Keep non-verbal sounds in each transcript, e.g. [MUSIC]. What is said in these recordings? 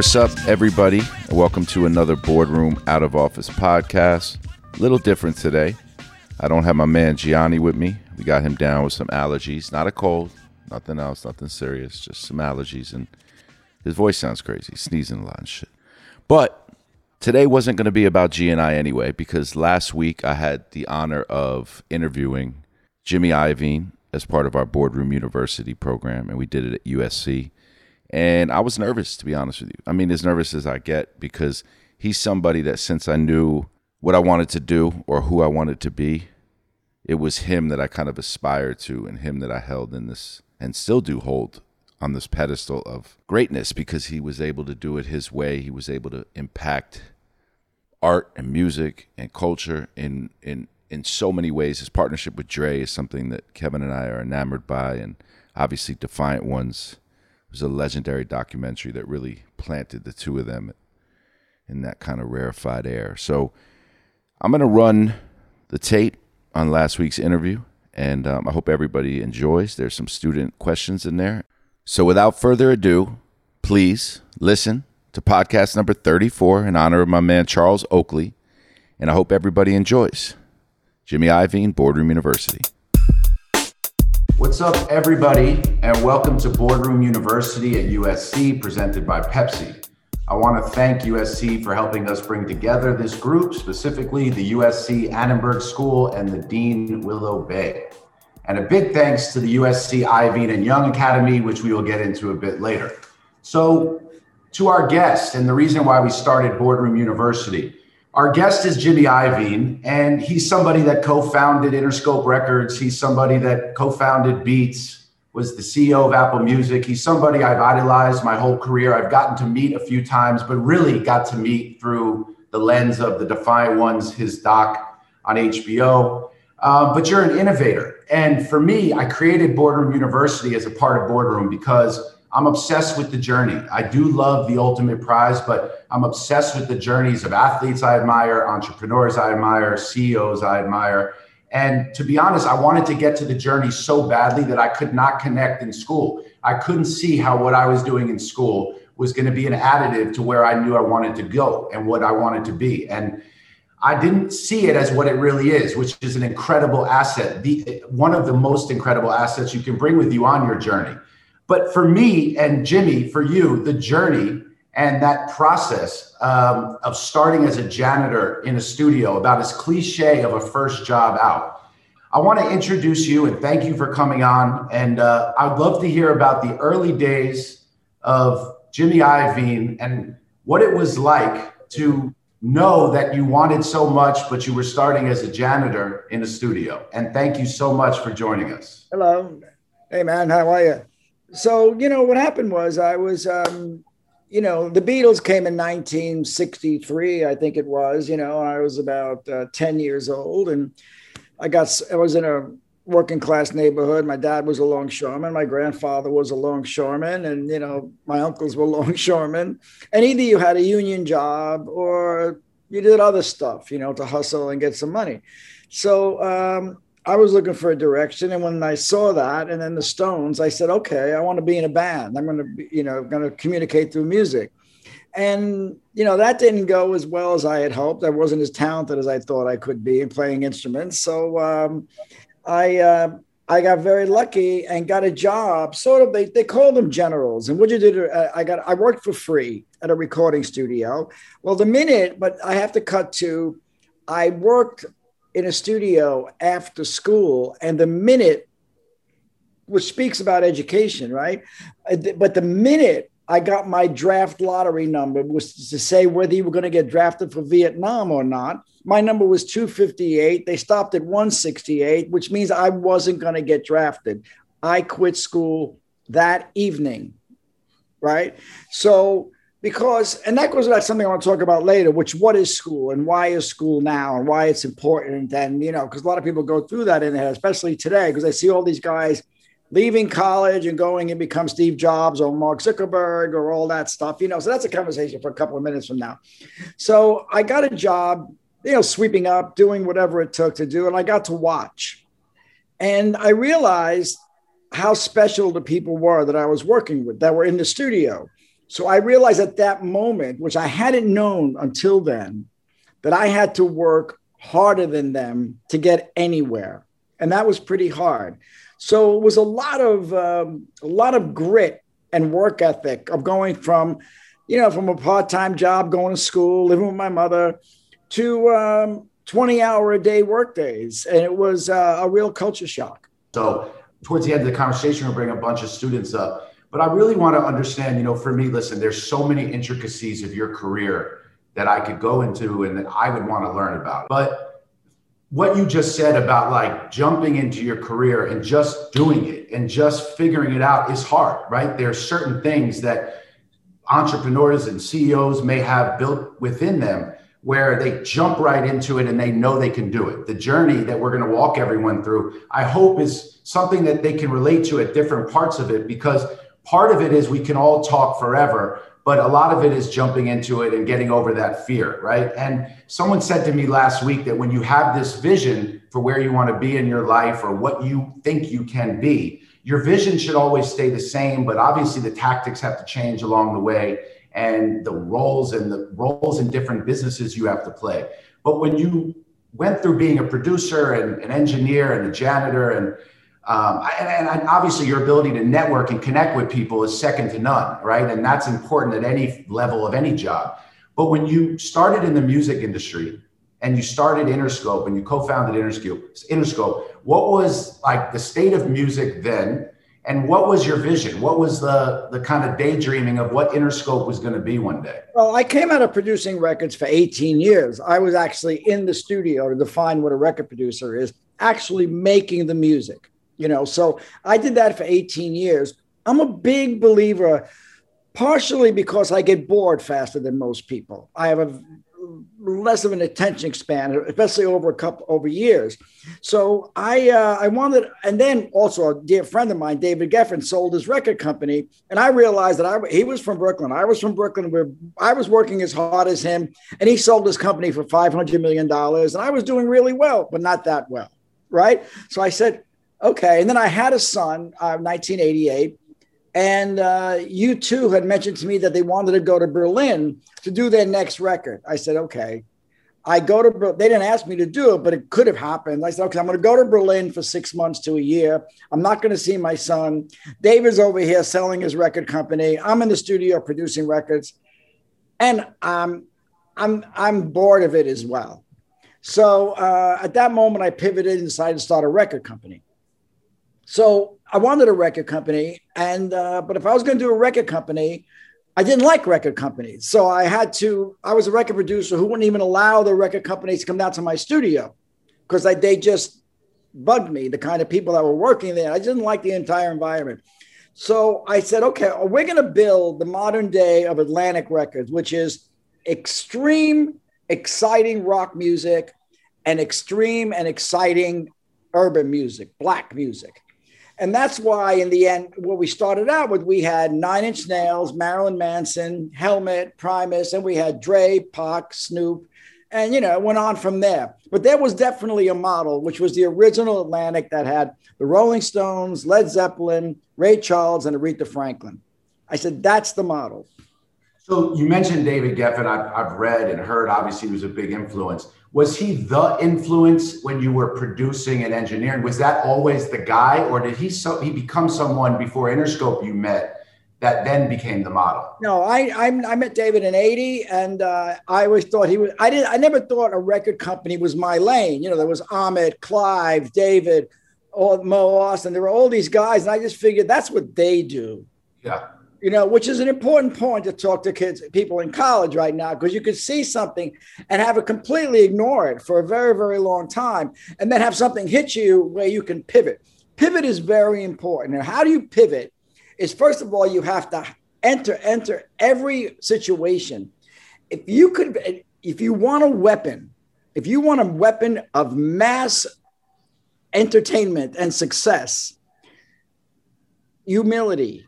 What's up, everybody? Welcome to another Boardroom Out of Office podcast. Little different today. I don't have my man Gianni with me. We got him down with some allergies, not a cold, nothing else, nothing serious, just some allergies. And his voice sounds crazy, sneezing a lot and shit. But today wasn't going to be about G and I anyway, because last week I had the honor of interviewing Jimmy Iovine as part of our Boardroom University program, and we did it at USC. And I was nervous, to be honest with you. I mean, as nervous as I get because he's somebody that since I knew what I wanted to do or who I wanted to be, it was him that I kind of aspired to and him that I held in this and still do hold on this pedestal of greatness because he was able to do it his way. He was able to impact art and music and culture in in in so many ways. His partnership with Dre is something that Kevin and I are enamored by, and obviously Defiant Ones was a legendary documentary that really planted the two of them in that kind of rarefied air. So I'm gonna run the tape on last week's interview, and um, I hope everybody enjoys. There's some student questions in there, so without further ado, please listen to podcast number 34 in honor of my man Charles Oakley, and I hope everybody enjoys. Jimmy Iovine, Boardroom University. What's up, everybody, and welcome to Boardroom University at USC, presented by Pepsi. I want to thank USC for helping us bring together this group, specifically the USC Annenberg School and the Dean Willow Bay. And a big thanks to the USC Iovine and Young Academy, which we will get into a bit later. So, to our guest, and the reason why we started Boardroom University. Our guest is Jimmy Iovine, and he's somebody that co founded Interscope Records. He's somebody that co founded Beats, was the CEO of Apple Music. He's somebody I've idolized my whole career. I've gotten to meet a few times, but really got to meet through the lens of the Defiant Ones, his doc on HBO. Uh, but you're an innovator. And for me, I created Boardroom University as a part of Boardroom because I'm obsessed with the journey. I do love the ultimate prize, but I'm obsessed with the journeys of athletes I admire, entrepreneurs I admire, CEOs I admire. And to be honest, I wanted to get to the journey so badly that I could not connect in school. I couldn't see how what I was doing in school was going to be an additive to where I knew I wanted to go and what I wanted to be. And I didn't see it as what it really is, which is an incredible asset, the one of the most incredible assets you can bring with you on your journey. But for me and Jimmy, for you, the journey and that process um, of starting as a janitor in a studio, about as cliche of a first job out. I want to introduce you and thank you for coming on. And uh, I'd love to hear about the early days of Jimmy Iovine and what it was like to know that you wanted so much, but you were starting as a janitor in a studio. And thank you so much for joining us. Hello. Hey, man. How are you? So, you know, what happened was I was, um, you know, the Beatles came in 1963, I think it was, you know, I was about uh, 10 years old and I got, I was in a working class neighborhood. My dad was a longshoreman. My grandfather was a longshoreman, and you know my uncles were [LAUGHS] longshoremen. And either you had a union job or you did other stuff, you know, to hustle and get some money. So um, I was looking for a direction, and when I saw that, and then the Stones, I said, okay, I want to be in a band. I'm going to, be, you know, going to communicate through music. And you know that didn't go as well as I had hoped. I wasn't as talented as I thought I could be in playing instruments. So um, I uh, I got very lucky and got a job. Sort of, they they call them generals. And what you did, uh, I got I worked for free at a recording studio. Well, the minute, but I have to cut to, I worked in a studio after school, and the minute, which speaks about education, right? Uh, but the minute I got my draft lottery number was to say whether you were going to get drafted for Vietnam or not. My number was 258. They stopped at 168, which means I wasn't going to get drafted. I quit school that evening. Right. So, because, and that goes back something I want to talk about later, which what is school and why is school now and why it's important. And, you know, because a lot of people go through that in there, especially today, because I see all these guys leaving college and going and become Steve Jobs or Mark Zuckerberg or all that stuff, you know. So that's a conversation for a couple of minutes from now. So I got a job, you know, sweeping up, doing whatever it took to do, and I got to watch. And I realized how special the people were that I was working with that were in the studio. So I realized at that moment, which I hadn't known until then, that I had to work harder than them to get anywhere. And that was pretty hard. So it was a lot of um, a lot of grit and work ethic of going from, you know, from a part-time job, going to school, living with my mother, to um, 20 hour a day work days. And it was uh, a real culture shock. So towards the end of the conversation, we'll bring a bunch of students up but I really want to understand, you know, for me, listen, there's so many intricacies of your career that I could go into and that I would want to learn about. But what you just said about like jumping into your career and just doing it and just figuring it out is hard, right? There are certain things that entrepreneurs and CEOs may have built within them where they jump right into it and they know they can do it. The journey that we're going to walk everyone through, I hope is something that they can relate to at different parts of it because part of it is we can all talk forever but a lot of it is jumping into it and getting over that fear right? And someone said to me last week that when you have this vision for where you want to be in your life or what you think you can be your vision should always stay the same but obviously the tactics have to change along the way and the roles and the roles in different businesses you have to play. But when you went through being a producer and an engineer and a janitor and um, and, and, obviously, your ability to network and connect with people is second to none, right? And that's important at any level of any job. But when you started in the music industry and you started Interscope and you co-founded Interscope, Interscope, what was like the state of music then? And what was your vision? What was the the kind of daydreaming of what Interscope was going to be one day? Well, I came out of producing records for 18 years. I was actually in the studio to define what a record producer is, actually making the music you know? So i did that for 18 years. I'm a big believer partially because i get bored faster than most people. I have a less of an attention span especially over a couple over years. So i uh, i wanted and then also a dear friend of mine david geffen sold his record company. And i realized that i he was from brooklyn. I was from brooklyn where i was working as hard as him. And he sold his company for 500 million dollars. And i was doing really well but not that well right? So i said Okay. And then I had a son, uh, 1988. And uh, U2 had mentioned to me that they wanted to go to Berlin to do their next record. I said, okay. I go to, they didn't ask me to do it, but it could have happened. I said, okay, I'm going to go to Berlin for six months to a year. I'm not going to see my son. David's over here selling his record company. I'm in the studio producing records. And um, I'm, I'm bored of it as well. So uh, at that moment, I pivoted and decided to start a record company. So I wanted a record company, and uh, but if I was going to do a record company, I didn't like record companies. So I had to. I was a record producer who wouldn't even allow the record companies to come down to my studio because they just bugged me. The kind of people that were working there, I didn't like the entire environment. So I said, okay, we're going to build the modern day of Atlantic Records, which is extreme, exciting rock music and extreme and exciting urban music, black music. And that's why, in the end, what we started out with, we had Nine Inch Nails, Marilyn Manson, Helmet, Primus, and we had Dre, Pac, Snoop, and you know, it went on from there. But there was definitely a model, which was the original Atlantic that had the Rolling Stones, Led Zeppelin, Ray Charles, and Aretha Franklin. I said, that's the model. So you mentioned David Geffen. I've, I've read and heard, obviously, he was a big influence was he the influence when you were producing and engineering? Was that always the guy, or did he so he become someone before Interscope you met that then became the model? No, I I, I met David in '80, and uh, I always thought he was. I didn't. I never thought a record company was my lane. You know, there was Ahmet, Clive, David, all, Mo Ostin. There were all these guys, and I just figured that's what they do. Yeah you know, which is an important point to talk to kids, people in college right now, because you could see something and have it completely ignore it for a very, very long time, and then have something hit you where you can pivot. Pivot is very important. And how do you pivot? Is first of all, you have to enter, enter every situation. If you could, if you want a weapon, if you want a weapon of mass entertainment and success, humility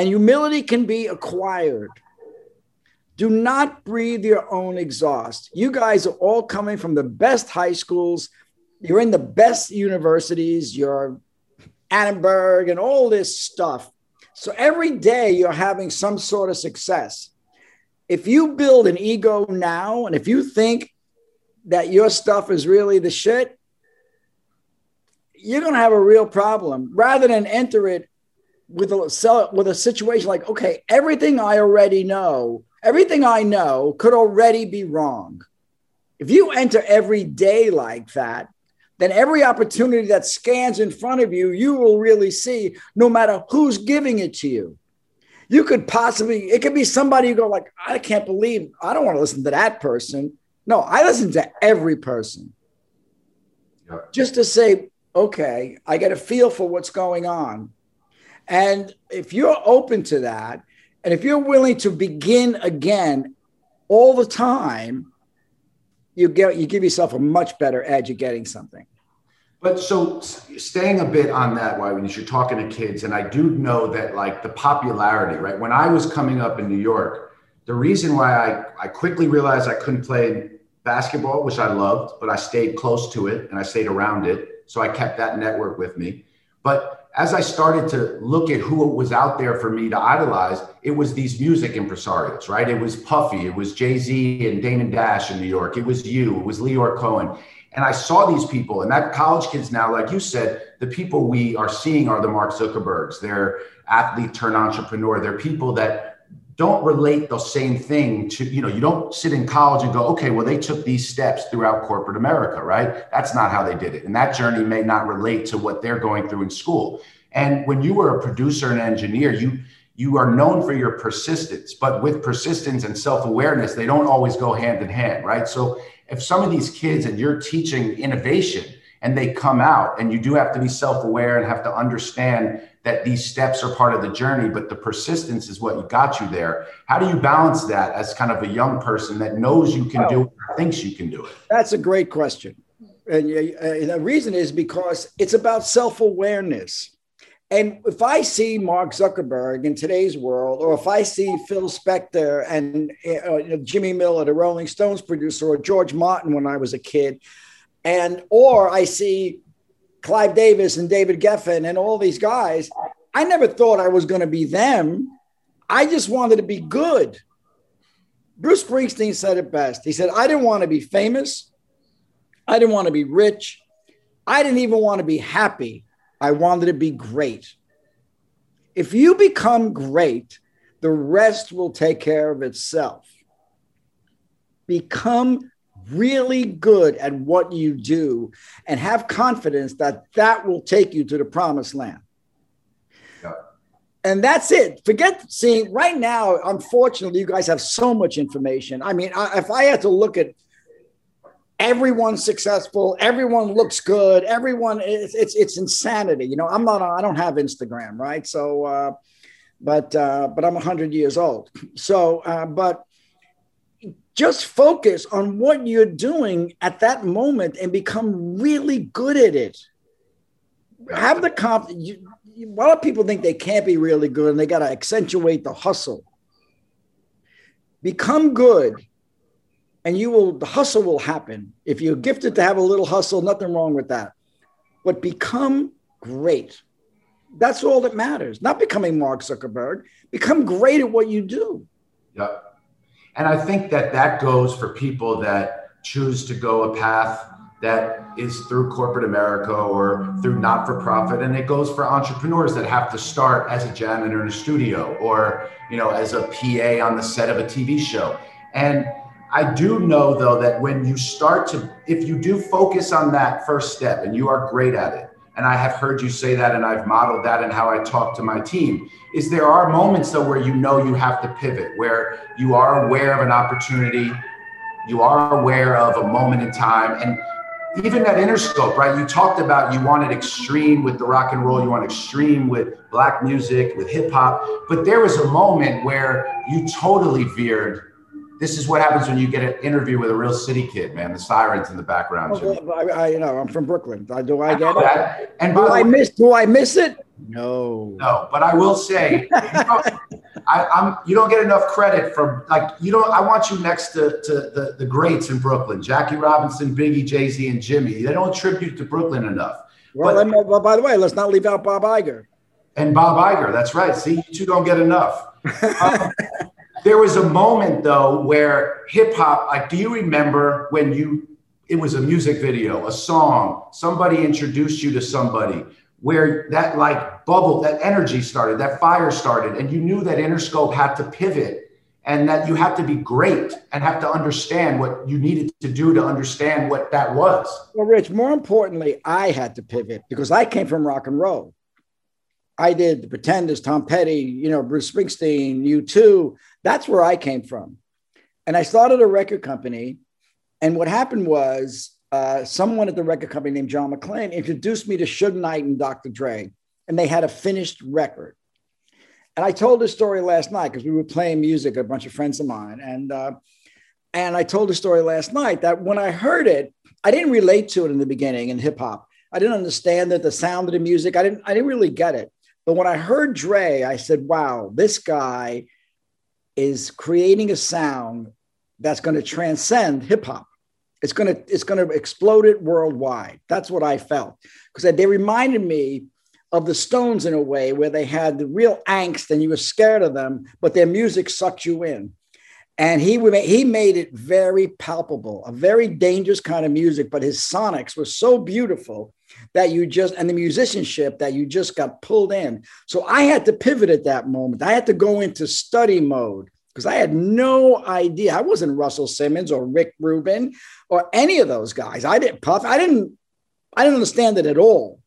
and humility can be acquired. Do not breathe your own exhaust. You guys are all coming from the best high schools. You're in the best universities. You're Annenberg and all this stuff. So every day you're having some sort of success. If you build an ego now, and if you think that your stuff is really the shit, you're going to have a real problem rather than enter it with a with a situation like okay everything i already know everything i know could already be wrong if you enter every day like that then every opportunity that scans in front of you you will really see no matter who's giving it to you you could possibly it could be somebody you go like i can't believe i don't want to listen to that person no i listen to every person yeah. just to say okay, I get a feel for what's going on. And if you're open to that, and if you're willing to begin again all the time, you get you give yourself a much better edge at getting something. But so staying a bit on that, why when you're talking to kids, and I do know that like the popularity, right? When I was coming up in New York, the reason why I, I quickly realized I couldn't play basketball, which I loved, but I stayed close to it and I stayed around it so I kept that network with me. But as I started to look at who it was out there for me to idolize, it was these music impresarios, right? It was Puffy, it was Jay Z and Damon Dash in New York, it was you, it was Lyor Cohen. And I saw these people, and that college kids now, like you said, the people we are seeing are the Mark Zuckerbergs. They're athlete turned entrepreneur. They're people that don't relate the same thing to, you know, you don't sit in college and go, okay, well, they took these steps throughout corporate America, right? That's not how they did it. And that journey may not relate to what they're going through in school. And when you were a producer and engineer, you you are known for your persistence, but with persistence and self-awareness, they don't always go hand in hand, right? So if some of these kids and you're teaching innovation and they come out and you do have to be self-aware and have to understand that these steps are part of the journey, but the persistence is what got you there. How do you balance that as kind of a young person that knows you can do it, thinks you can do it? That's a great question. And, and the reason is because it's about self awareness. And if I see Mark Zuckerberg in today's world, or if I see Phil Spector and uh, Jimmy Miller, the Rolling Stones producer, or George Martin when I was a kid, and or I see Clive Davis and David Geffen and all these guys, I never thought I was going to be them. I just wanted to be good. Bruce Springsteen said it best. He said, I didn't want to be famous. I didn't want to be rich. I didn't even want to be happy. I wanted to be great. If you become great, the rest will take care of itself. Become really good at what you do and have confidence that that will take you to the promised land. Yeah. And that's it. Forget seeing right now. Unfortunately, you guys have so much information. I mean, I, if I had to look at everyone's successful, everyone looks good, everyone it's it's, it's insanity. You know, I'm not. I don't have Instagram, right? So, uh, but uh, but I'm 100 years old. So, uh, but just focus on what you're doing at that moment and become really good at it. Have the confidence. A lot of people think they can't be really good and they got to accentuate the hustle. Become good and you will, the hustle will happen. If you're gifted to have a little hustle, nothing wrong with that. But become great. That's all that matters. Not becoming Mark Zuckerberg, become great at what you do. Yeah. And I think that that goes for people that choose to go a path that is through corporate America or through not for profit. And it goes for entrepreneurs that have to start as a janitor in a studio or, you know, as a PA on the set of a TV show. And I do know though that when you start to, if you do focus on that first step and you are great at it, and I have heard you say that and I've modeled that in how I talk to my team, is there are moments though where you know you have to pivot, where you are aware of an opportunity, you are aware of a moment in time, and even that Interscope, right? You talked about you wanted extreme with the rock and roll, you want extreme with black music, with hip hop, but there was a moment where you totally veered this is what happens when you get an interview with a real city kid, man. The sirens in the background. Well, I, I, you know, I'm from Brooklyn. Do I get I it? And do I miss? Do I miss it? No. No, but I will say, you [LAUGHS] know, I, am You don't get enough credit for like you don't. I want you next to to the the greats in Brooklyn: Jackie Robinson, Biggie, Jay Z, and Jimmy. They don't tribute to Brooklyn enough. Well, but, well, by the way, let's not leave out Bob Iger. And Bob Iger, that's right. See, you two don't get enough. [LAUGHS] Um, there was a moment though where hip hop, like, do you remember when you, it was a music video, a song, somebody introduced you to somebody where that like bubble, that energy started, that fire started, and you knew that Interscope had to pivot and that you had to be great and have to understand what you needed to do to understand what that was. Well, Rich, more importantly, I had to pivot because I came from rock and roll. I did the Pretenders, Tom Petty, you know, Bruce Springsteen, U2. That's where I came from. And I started a record company. And what happened was uh, someone at the record company named John McClain introduced me to Suge Knight and Dr. Dre, and they had a finished record. And I told this story last night because we were playing music, a bunch of friends of mine. And, uh, and I told the story last night that when I heard it, I didn't relate to it in the beginning in hip hop. I didn't understand that the sound of the music. I didn't, I didn't really get it. But when I heard Dre, I said, wow, this guy is creating a sound that's going to transcend hip hop. It's going to, it's going to explode it worldwide. That's what I felt because they reminded me of the Stones in a way where they had the real angst and you were scared of them, but their music sucked you in. And he he made it very palpable, a very dangerous kind of music, but his sonics were so beautiful that you just and the musicianship that you just got pulled in. So I had to pivot at that moment. I had to go into study mode because I had no idea. I wasn't Russell Simmons or Rick Rubin or any of those guys. I didn't puff. I didn't. I didn't understand it at all.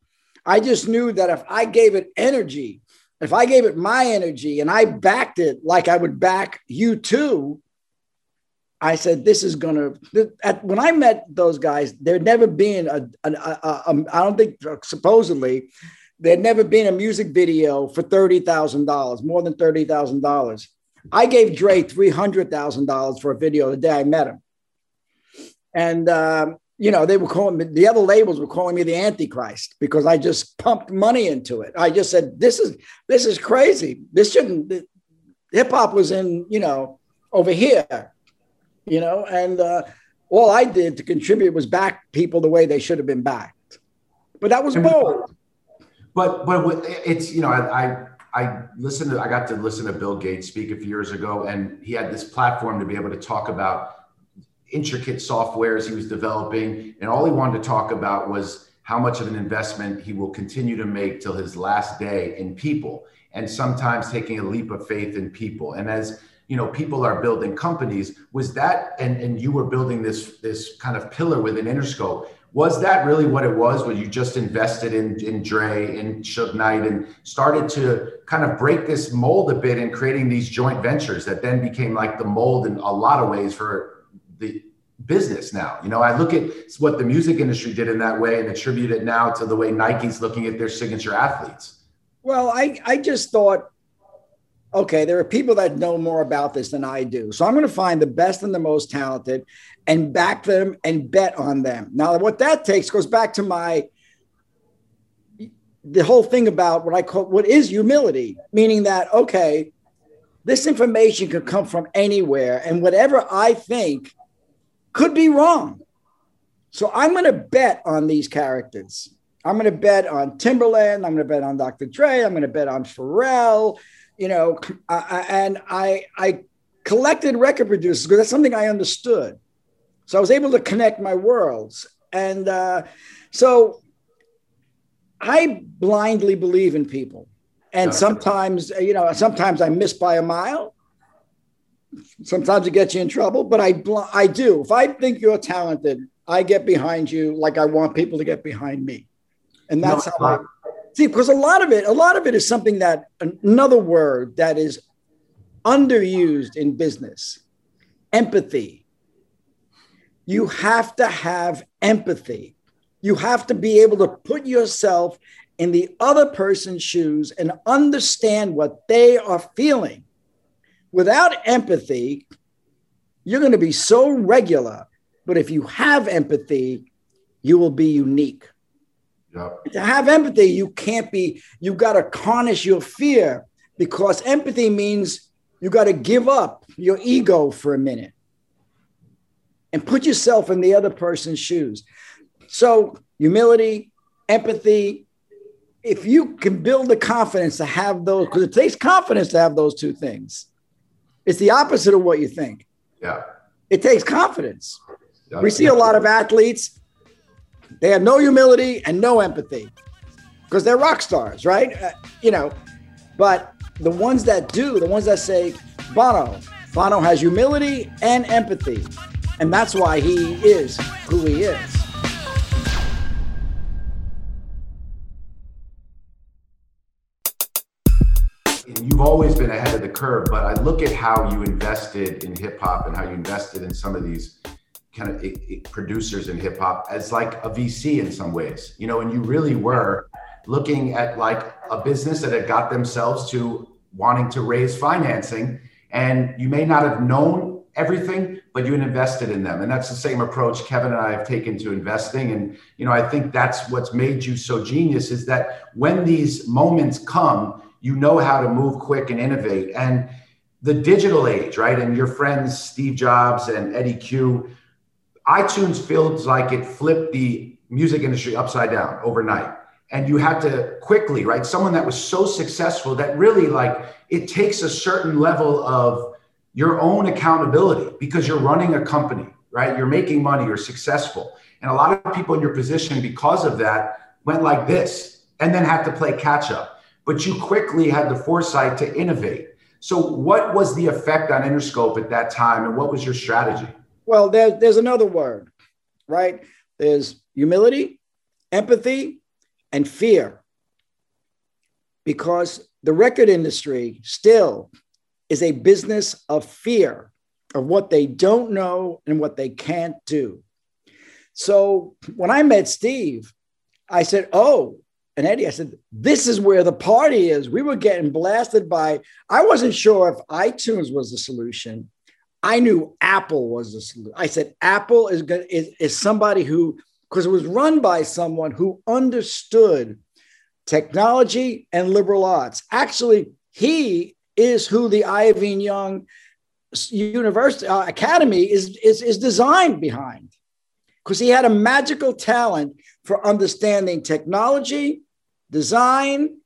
I just knew that if I gave it energy, if I gave it my energy and I backed it like I would back U2, I said, this is going to, when I met those guys, there'd never been a, a, a, a I don't think supposedly, there'd never been a music video for $30,000, more than $30,000. I gave Dre $300,000 for a video the day I met him. And um, you know, they were calling me, the other labels were calling me the Antichrist because I just pumped money into it. I just said, this is, this is crazy. This shouldn't, hip hop was in, you know, over here, you know, and uh, all I did to contribute was back people the way they should have been backed. But that was bold. But, but it's, you know, I, I I listened to, I got to listen to Bill Gates speak a few years ago, and he had this platform to be able to talk about intricate softwares he was developing. And all he wanted to talk about was how much of an investment he will continue to make till his last day in people and sometimes taking a leap of faith in people. And as you know, people are building companies. Was that and, and you were building this this kind of pillar within Interscope? Was that really what it was? When you just invested in in Dre and Suge Knight and started to kind of break this mold a bit in creating these joint ventures that then became like the mold in a lot of ways for the business now. You know, I look at what the music industry did in that way and attribute it now to the way Nike's looking at their signature athletes. Well, I, I just thought, okay, there are people that know more about this than I do. So I'm going to find the best and the most talented and back them and bet on them. Now, what that takes goes back to my the whole thing about what I call what is humility, meaning that, okay, this information could come from anywhere. And whatever I think could be wrong. So I'm going to bet on these characters. I'm going to bet on Timbaland. I'm going to bet on Dr. Dre. I'm going to bet on Pharrell. You know, I, and I I collected record producers because that's something I understood. So I was able to connect my worlds, and uh, so I blindly believe in people. And sometimes, you know, sometimes I miss by a mile, Sometimes it gets you in trouble, but I I do. If I think you're talented, I get behind you like I want people to get behind me, and that's no, how I see. Because a lot of it, a lot of it is something that another word that is underused in business, empathy. You have to have empathy. You have to be able to put yourself in the other person's shoes and understand what they are feeling without empathy, you're going to be so regular. But if you have empathy, you will be unique. Yep. To have empathy, you can't be, you got to harness your fear because empathy means you got to give up your ego for a minute and put yourself in the other person's shoes. So, humility, empathy, if you can build the confidence to have those, because it takes confidence to have those two things. It's the opposite of what you think. Yeah. It takes confidence. Yeah. We see a lot of athletes, they have no humility and no empathy because they're rock stars, right? Uh, you know, but the ones that do, the ones that say, Bono, Bono has humility and empathy. And that's why he is who he is. you've always been ahead of the curve, but I look at how you invested in hip hop and how you invested in some of these kind of producers in hip hop as like a VC in some ways, you know, and you really were looking at like a business that had got themselves to wanting to raise financing. And you may not have known everything, but you invested in them. And that's the same approach Kevin and I have taken to investing. And, you know, I think that's what's made you so genius is that when these moments come, you know how to move quick and innovate. And the digital age, right? And your friends, Steve Jobs and Eddie Cue, iTunes feels like it flipped the music industry upside down overnight. And you had to quickly, right? Someone that was so successful that really like it takes a certain level of your own accountability because you're running a company, right? You're making money, you're successful. And a lot of people in your position, because of that, went like this and then had to play catch up but you quickly had the foresight to innovate. So, what was the effect on Interscope at that time, and what was your strategy? Well, there, there's another word, right? There's humility, empathy, and fear. Because the record industry still is a business of fear of what they don't know and what they can't do. So when I met Steve, I said, Oh, and Eddie, I said, this is where the party is. We were getting blasted by, I wasn't sure if iTunes was the solution. I knew Apple was the solution. I said, Apple is, is, is somebody who, because it was run by someone who understood technology and liberal arts. Actually, he is who the Iovine Young University uh, Academy is, is, is designed behind because he had a magical talent for understanding technology, design.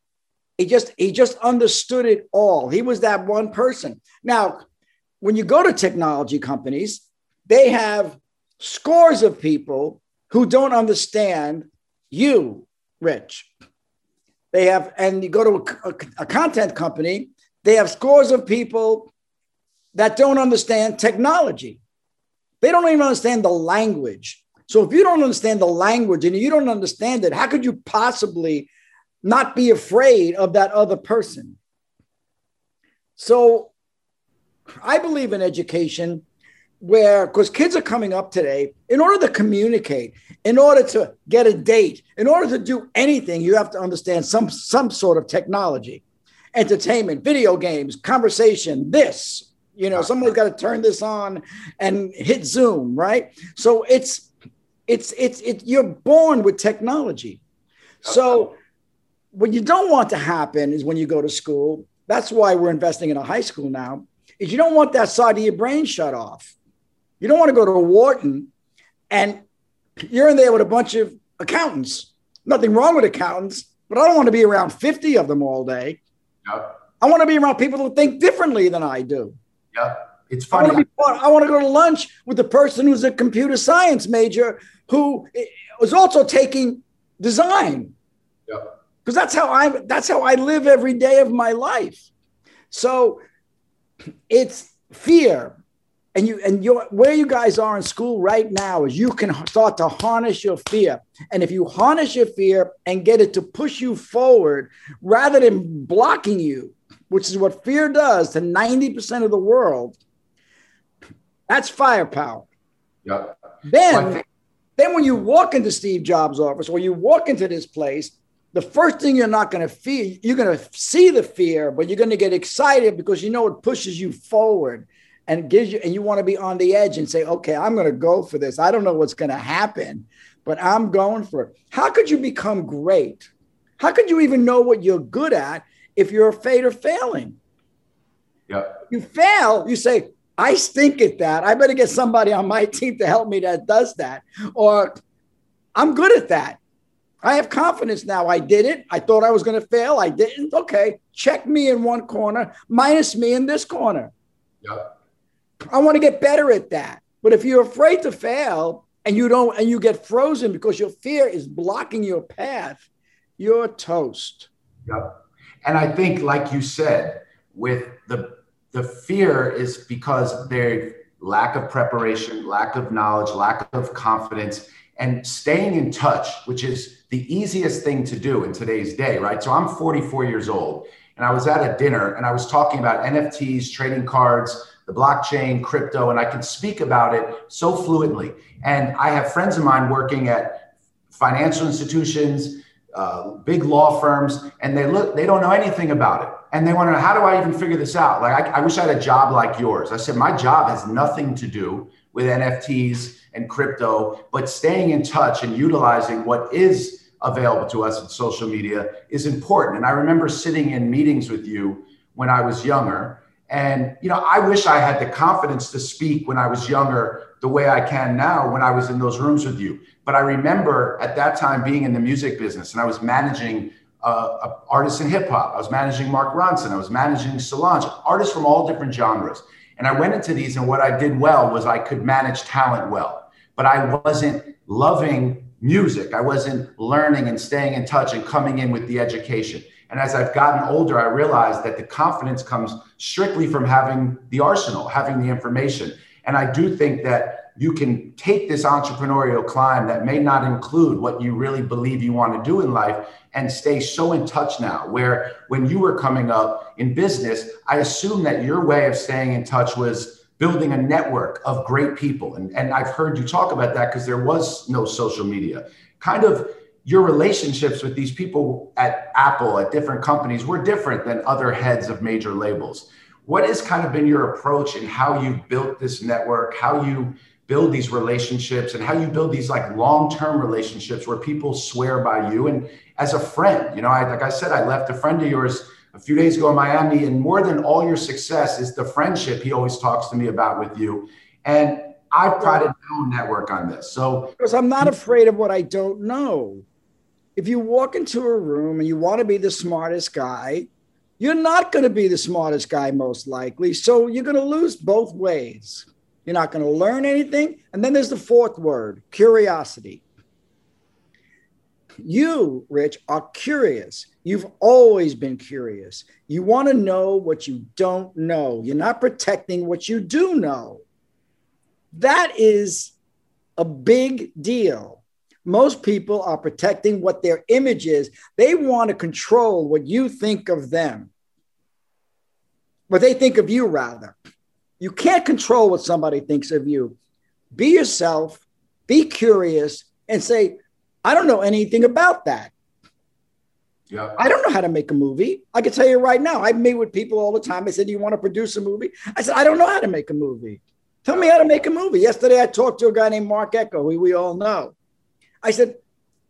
He just he just understood it all. He was that one person. Now, when you go to technology companies, they have scores of people who don't understand you, Rich. They have, and you go to a, a, a content company, they have scores of people that don't understand technology. They don't even understand the language. So if you don't understand the language and you don't understand it, how could you possibly not be afraid of that other person? So I believe in education where because kids are coming up today in order to communicate in order to get a date in order to do anything you have to understand some some sort of technology entertainment video games conversation this you know somebody's got to turn this on and hit zoom right so it's it's it's it, you're born with technology. So what you don't want to happen is when you go to school. That's why we're investing in a high school now. Is you don't want that side of your brain shut off. You don't want to go to Wharton and you're in there with a bunch of accountants. Nothing wrong with accountants, but I don't want to be around 50 of them all day. Yep. I want to be around people who think differently than I do. Yep. It's funny. I want, be, I want to go to lunch with the person who's a computer science major who was also taking design. Yeah. Because that's how I that's how I live every day of my life. So it's fear. And you and your where you guys are in school right now is you can start to harness your fear. And if you harness your fear and get it to push you forward rather than blocking you, which is what fear does to 90% of the world, that's firepower. Yeah. Then well, then when you walk into Steve Jobs' office or you walk into this place, the first thing you're not going to feel, you're going to see the fear, but you're going to get excited because you know it pushes you forward and gives you, and you want to be on the edge and say, okay, I'm going to go for this. I don't know what's going to happen, but I'm going for it. How could you become great? How could you even know what you're good at if you're afraid of failing? Yeah. You fail, you say, I stink at that. I better get somebody on my [LAUGHS] team to help me that does that. Or I'm good at that. I have confidence now. I did it. I thought I was going to fail. I didn't. Okay. Check me in one corner, minus me in this corner. Yep. I want to get better at that. But if you're afraid to fail and you don't, and you get frozen because your fear is blocking your path, you're toast. Yep. And I think, like you said, with the the fear is because their lack of preparation, lack of knowledge, lack of confidence, and staying in touch, which is the easiest thing to do in today's day, right? So I'm 44 years old and I was at a dinner and I was talking about NFTs, trading cards, the blockchain, crypto, and I can speak about it so fluently. And I have friends of mine working at financial institutions, uh, big law firms, and they look, they don't know anything about it. And they want to know, how do I even figure this out? Like, I, I wish I had a job like yours. I said, my job has nothing to do with NFTs and crypto, but staying in touch and utilizing what is available to us in social media is important. And I remember sitting in meetings with you when I was younger and, you know, I wish I had the confidence to speak when I was younger the way I can now when I was in those rooms with you. But I remember at that time being in the music business and I was managing uh, artists in hip hop. I was managing Mark Ronson. I was managing Solange, artists from all different genres. And I went into these, and what I did well was I could manage talent well, but I wasn't loving music. I wasn't learning and staying in touch and coming in with the education. And as I've gotten older, I realized that the confidence comes strictly from having the arsenal, having the information. And I do think that you can take this entrepreneurial climb that may not include what you really believe you want to do in life and stay so in touch now. Where when you were coming up in business, I assume that your way of staying in touch was building a network of great people. And, and I've heard you talk about that because there was no social media. Kind of your relationships with these people at Apple, at different companies, were different than other heads of major labels. What has kind of been your approach in how you built this network, how you build these relationships, and how you build these like long-term relationships where people swear by you and as a friend? You know, I, like I said, I left a friend of yours a few days ago in Miami, and more than all your success is the friendship he always talks to me about with you. And I prided my own network on this. So because I'm not afraid of what I don't know if you walk into a room and you want to be the smartest guy, you're not going to be the smartest guy, most likely. So you're going to lose both ways. You're not going to learn anything. And then there's the fourth word curiosity. You, Rich, are curious. You've always been curious. You want to know what you don't know. You're not protecting what you do know. That is a big deal most people are protecting what their image is. They want to control what you think of them, what they think of you, rather. You can't control what somebody thinks of you. Be yourself, be curious, and say, I don't know anything about that. Yeah. I don't know how to make a movie. I can tell you right now. I meet with people all the time. I said, Do you want to produce a movie? I said, I don't know how to make a movie. Tell me how to make a movie. Yesterday, I talked to a guy named Marc Ecko, who we all know. I said,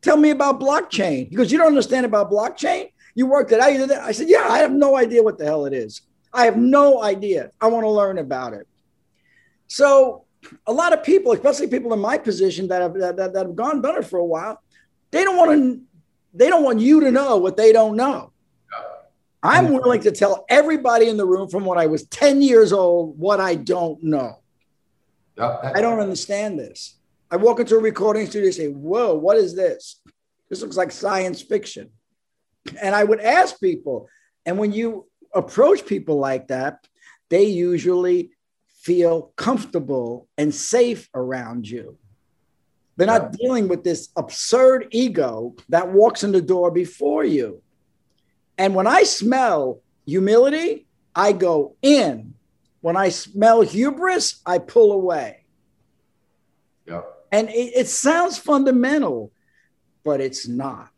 Tell me about blockchain. He goes, You don't understand about blockchain? You worked it out. You did that. I said, Yeah, I have no idea what the hell it is. I have no idea. I want to learn about it. So, a lot of people, especially people in my position that have that, that, that have gone better for a while, they don't want to they don't want you to know what they don't know. I'm willing to tell everybody in the room from when I was 10 years old what I don't know. I don't understand this. I walk into a recording studio and say, Whoa, what is this? This looks like science fiction. And I would ask people, and when you approach people like that, they usually feel comfortable and safe around you. They're not dealing with this absurd ego that walks in the door before you. And when I smell humility, I go in. When I smell hubris, I pull away. Yep. And it, it sounds fundamental, but it's not.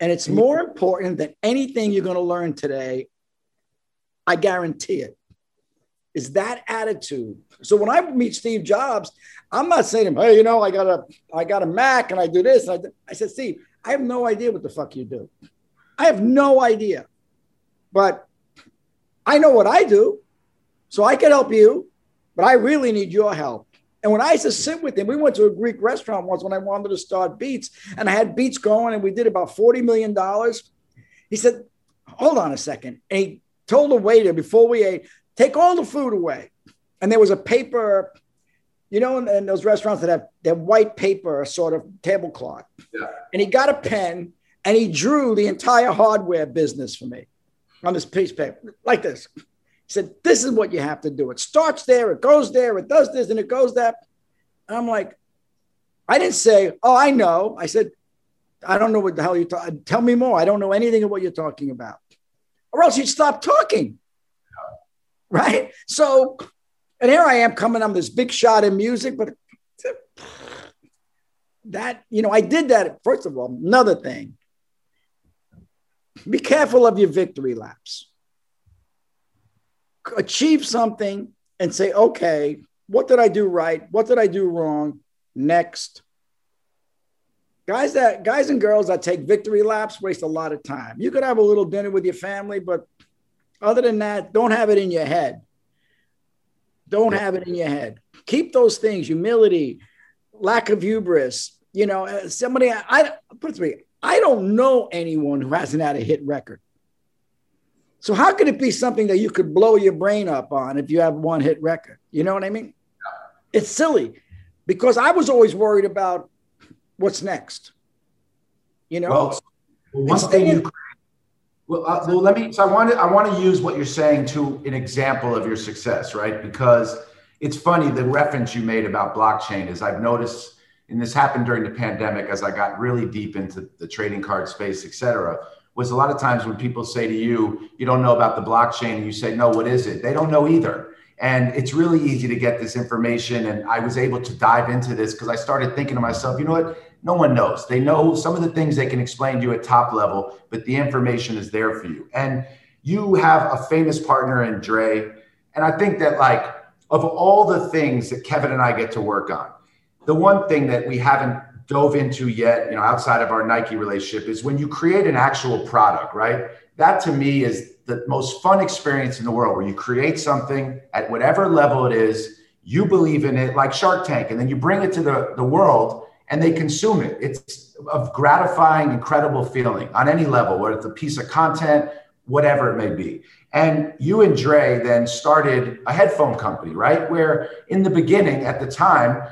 And it's more important than anything you're going to learn today. I guarantee it. Is that attitude. So when I meet Steve Jobs, I'm not saying to him, hey, you know, I got a I got a Mac and I do this. I, I said, Steve, I have no idea what the fuck you do. I have no idea. But I know what I do. So I can help you, but I really need your help. And when I used to sit with him, we went to a Greek restaurant once when I wanted to start Beats, and I had Beats going, and we did about $40 million. He said, Hold on a second. And he told the waiter before we ate, Take all the food away. And there was a paper, you know, in, in those restaurants that have that white paper sort of tablecloth. Yeah. And he got a pen and he drew the entire hardware business for me on this piece of paper, like this. He said, This is what you have to do. It starts there, it goes there, it does this, and it goes that. And I'm like, I didn't say, Oh, I know. I said, I don't know what the hell you're talking. Tell me more. I don't know anything of what you're talking about. Or else you'd stop talking. Right. So, and here I am coming on this big shot in music, but that, you know, I did that. First of all, another thing be careful of your victory laps achieve something and say, okay, what did I do right? What did I do wrong? Next. Guys that guys and girls that take victory laps waste a lot of time. You could have a little dinner with your family, but other than that, don't have it in your head. Don't have it in your head. Keep those things, humility, lack of hubris. You know, uh, somebody I, I put it to me, I don't know anyone who hasn't had a hit record. So how could it be something that you could blow your brain up on if you have one hit record? You know what I mean? It's silly because I was always worried about what's next. You know. Well, one thing you. Well, uh, well, let me. So I want to. I want to use what you're saying to an example of your success, right? Because it's funny the reference you made about blockchain is I've noticed, and this happened during the pandemic as I got really deep into the trading card space, et cetera was a lot of times when people say to you, you don't know about the blockchain, and you say, no, what is it? They don't know either. And it's really easy to get this information. And I was able to dive into this because I started thinking to myself, you know what? No one knows. They know some of the things they can explain to you at top level, but the information is there for you. And you have a famous partner in Dre. And I think that, like, of all the things that Kevin and I get to work on, the one thing that we haven't dove into yet, you know, outside of our Nike relationship is when you create an actual product, right? That to me is the most fun experience in the world where you create something at whatever level it is, you believe in it like Shark Tank, and then you bring it to the, the world and they consume it. It's a gratifying, incredible feeling on any level, whether it's a piece of content, whatever it may be. And you and Dre then started a headphone company, right? Where in the beginning, at the time,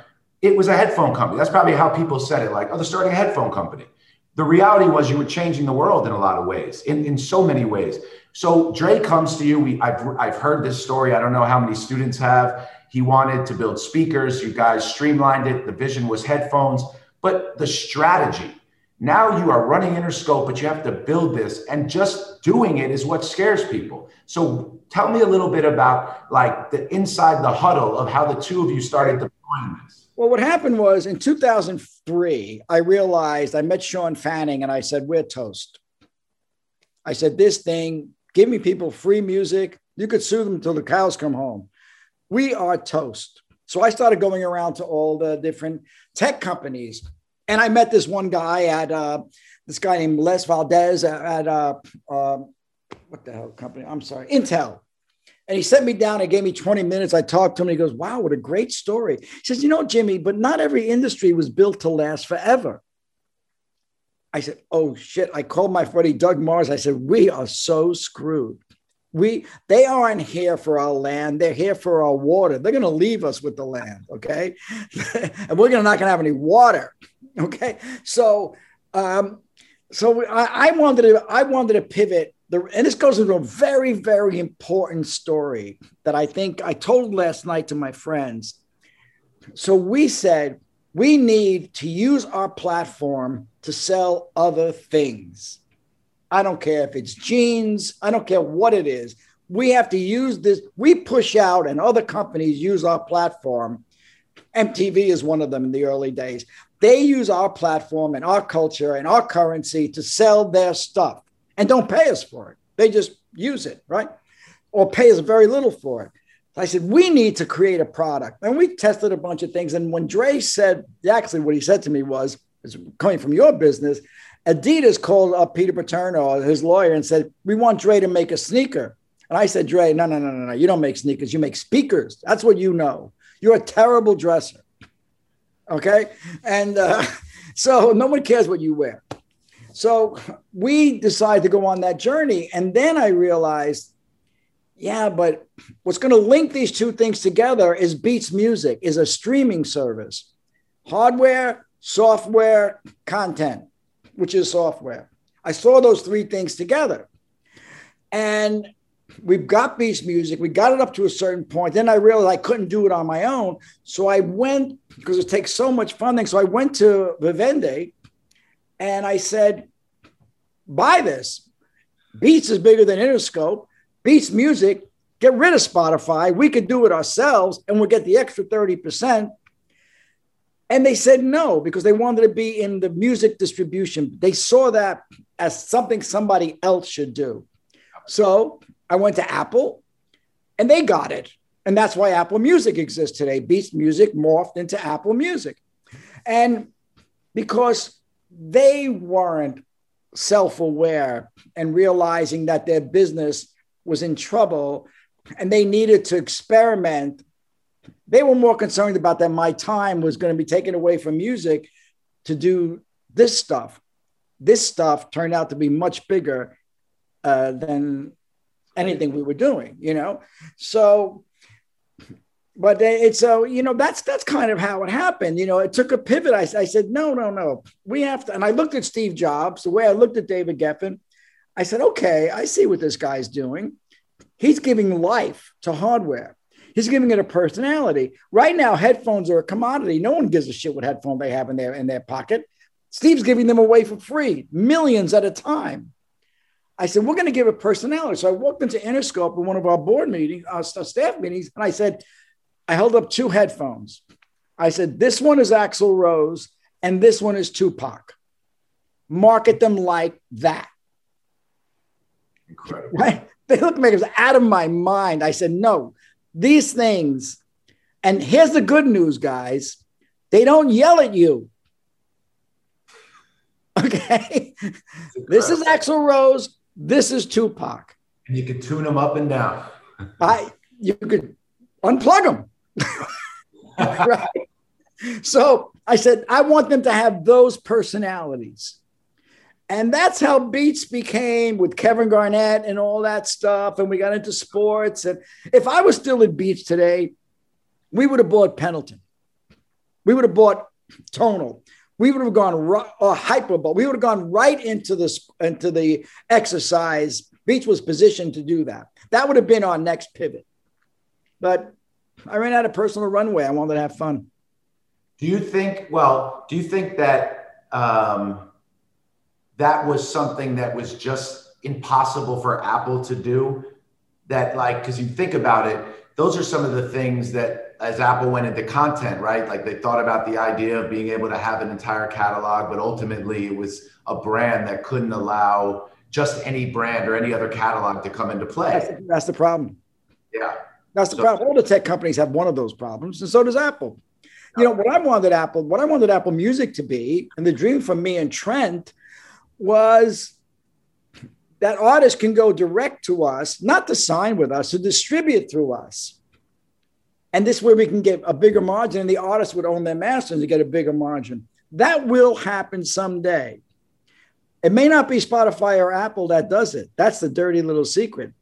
it was a headphone company. That's probably how people said it like, oh, they're starting a headphone company. The reality was you were changing the world in a lot of ways, in, in so many ways. So Dre comes to you. We, I've, I've heard this story. I don't know how many students have. He wanted to build speakers. You guys streamlined it. The vision was headphones, but the strategy. Now you are running Interscope, but you have to build this, and just doing it is what scares people. So tell me a little bit about like the inside the huddle of how the two of you started deploying this. Well, what happened was in 2003, I realized I met Shawn Fanning and I said, We're toast. I said, This thing, give me people free music. You could sue them until the cows come home. We are toast. So I started going around to all the different tech companies. And I met this one guy at uh, this guy named Les Vadasz at, at uh, uh, what the hell company? I'm sorry, Intel. And he sent me down and gave me 20 minutes. I talked to him he goes, Wow, what a great story. He says, You know, Jimmy, but not every industry was built to last forever. I said, Oh shit. I called my buddy Doug Morris. I said, We are so screwed. We they aren't here for our land, they're here for our water. They're gonna leave us with the land, okay? [LAUGHS] and we're gonna not gonna have any water. [LAUGHS] Okay. So um, so I, I wanted to I wanted to pivot the, and this goes into a very, very important story that I think I told last night to my friends. So we said we need to use our platform to sell other things. I don't care if it's jeans, I don't care what it is. We have to use this. We push out, and other companies use our platform. MTV is one of them in the early days. They use our platform and our culture and our currency to sell their stuff and don't pay us for it. They just use it, right? Or pay us very little for it. I said, we need to create a product. And we tested a bunch of things. And when Dre said, actually, what he said to me was, coming from your business, Adidas called up Peter Paterno, his lawyer, and said, we want Dre to make a sneaker. And I said, Dre, no, no, no, no, no. You don't make sneakers. You make speakers. That's what you know. You're a terrible dresser. Okay. And uh, [LAUGHS] so no one cares what you wear. So we decided to go on that journey. And then I realized, yeah, but what's going to link these two things together is Beats Music, is a streaming service. Hardware, software, content, which is software. I saw those three things together. And we've got Beats Music. We got it up to a certain point. Then I realized I couldn't do it on my own. So I went, because it takes so much funding. So I went to Vivendi and I said, buy this. Beats is bigger than Interscope. Beats Music, get rid of Spotify. We could do it ourselves and we'll get the extra 30%. And they said no because they wanted to be in the music distribution. They saw that as something somebody else should do. So I went to Apple and they got it. And that's why Apple Music exists today. Beats Music morphed into Apple Music. And because they weren't self aware and realizing that their business was in trouble and they needed to experiment, they were more concerned about that my time was going to be taken away from music to do this stuff. This stuff turned out to be much bigger uh, than anything we were doing, you know? So, but it's so, you know, that's, that's kind of how it happened. You know, it took a pivot. I, I said, no, no, no, we have to. And I looked at Steve Jobs, the way I looked at David Geffen, I said, okay, I see what this guy's doing. He's giving life to hardware. He's giving it a personality. Right now, headphones are a commodity. No one gives a shit what headphone they have in their in their pocket. Steve's giving them away for free, millions at a time. I said, we're going to give it personality. So I walked into Interscope in one of our board meetings, our staff meetings, and I said, I held up two headphones. I said, this one is Axl Rose and this one is Tupac. Market them like that. Incredible. Right? They looked at me, it was out of my mind. I said, no, these things, and here's the good news, guys, they don't yell at you. [LAUGHS] Okay. This is Axl Rose. This is Tupac. And you can tune them up and down. [LAUGHS] I you could unplug them. [LAUGHS] right. So I said, I want them to have those personalities. And that's how Beats became with Kevin Garnett and all that stuff. And we got into sports. And if I was still at Beats today, we would have bought Peloton. We would have bought Tonal we would have gone right, or hyperbole. We would have gone right into this into the exercise. Beats was positioned to do that. That would have been our next pivot. But I ran out of personal runway. I wanted to have fun. Do you think? Well, do you think that um, that was something that was just impossible for Apple to do? That like, because you think about it, those are some of the things that as Apple went into content, right? Like they thought about the idea of being able to have an entire catalog, but ultimately it was a brand that couldn't allow just any brand or any other catalog to come into play. That's the, that's the problem. Yeah. That's the so, problem. All the tech companies have one of those problems, and so does Apple. You know, what I wanted Apple, what I wanted Apple Music to be, and the dream for me and Trent was that artists can go direct to us, not to sign with us, to distribute through us. And this way we can get a bigger margin and the artists would own their masters to get a bigger margin. That will happen someday. It may not be Spotify or Apple that does it. That's the dirty little secret.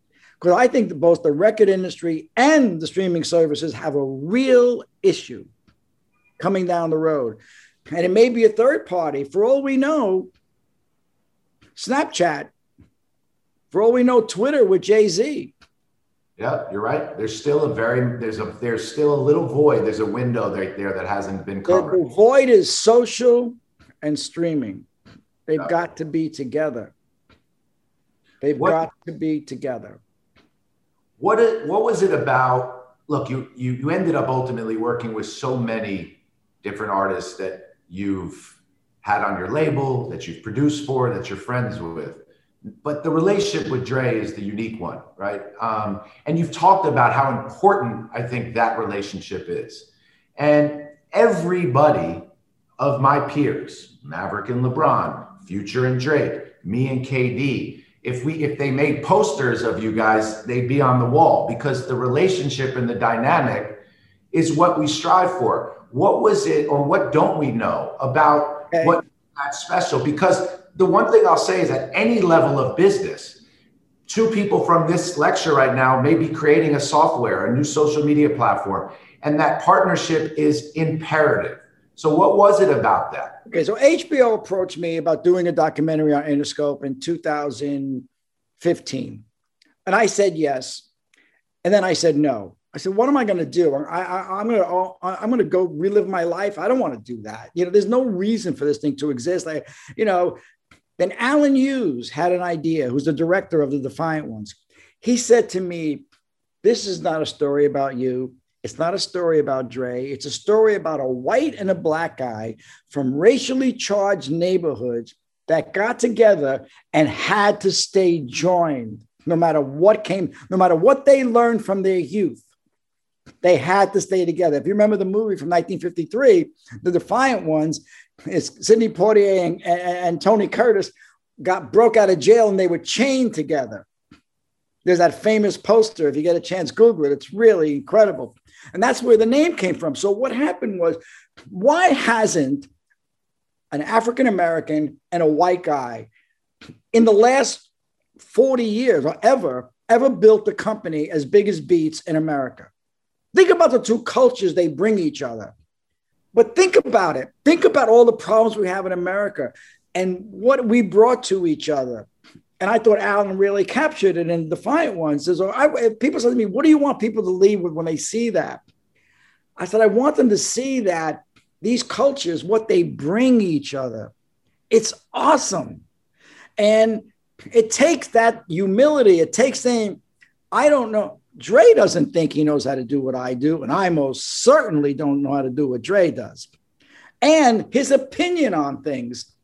Because I think that both the record industry and the streaming services have a real issue coming down the road. And it may be a third party. For all we know, Snapchat, for all we know, Twitter with Jay Z, yeah, you're right. There's still a very there's a there's still a little void. There's a window right there that hasn't been covered. The, void is social and streaming. They've yeah. got to be together. They've what, got to be together. What it, what was it about? Look, you you you ended up ultimately working with so many different artists that you've had on your label, that you've produced for, that you're friends with but the relationship with Dre is the unique one, right? Um, and you've talked about how important I think that relationship is. And everybody of my peers, Maverick and LeBron, Future and Drake, me and KD, if we if they made posters of you guys, they'd be on the wall because the relationship and the dynamic is what we strive for. What was it, or what don't we know about okay. what that's special? Because the one thing I'll say is at any level of business, two people from this lecture right now may be creating a software, a new social media platform, and that partnership is imperative. So, what was it about that? Okay, so HBO approached me about doing a documentary on Interscope in 2015. And I said yes. And then I said no. I said, what am I going to do? I, am going to I'm going oh, to go relive my life. I don't want to do that. You know, there's no reason for this thing to exist. I, you know, then Allen Hughes had an idea. Who's the director of the Defiant Ones? He said to me, "This is not a story about you. It's not a story about Dre. It's a story about a white and a black guy from racially charged neighborhoods that got together and had to stay joined." No matter what came, no matter what they learned from their youth, they had to stay together. If you remember the movie from 1953, The Defiant Ones, is Sidney Poitier and, and, and Tony Curtis got broke out of jail and they were chained together. There's that famous poster. If you get a chance, Google it. It's really incredible. And that's where the name came from. So, what happened was, why hasn't an African American and a white guy in the last 40 years or ever, ever built a company as big as Beats in America? Think about the two cultures they bring each other. But think about it. Think about all the problems we have in America and what we brought to each other. And I thought Allen really captured it in Defiant Ones. Says, I, people said to me, What do you want people to leave with when they see that? I said, I want them to see that these cultures, what they bring each other, it's awesome. And it takes that humility. It takes saying, I don't know. Dre doesn't think he knows how to do what I do, and I most certainly don't know how to do what Dre does. And his opinion on things.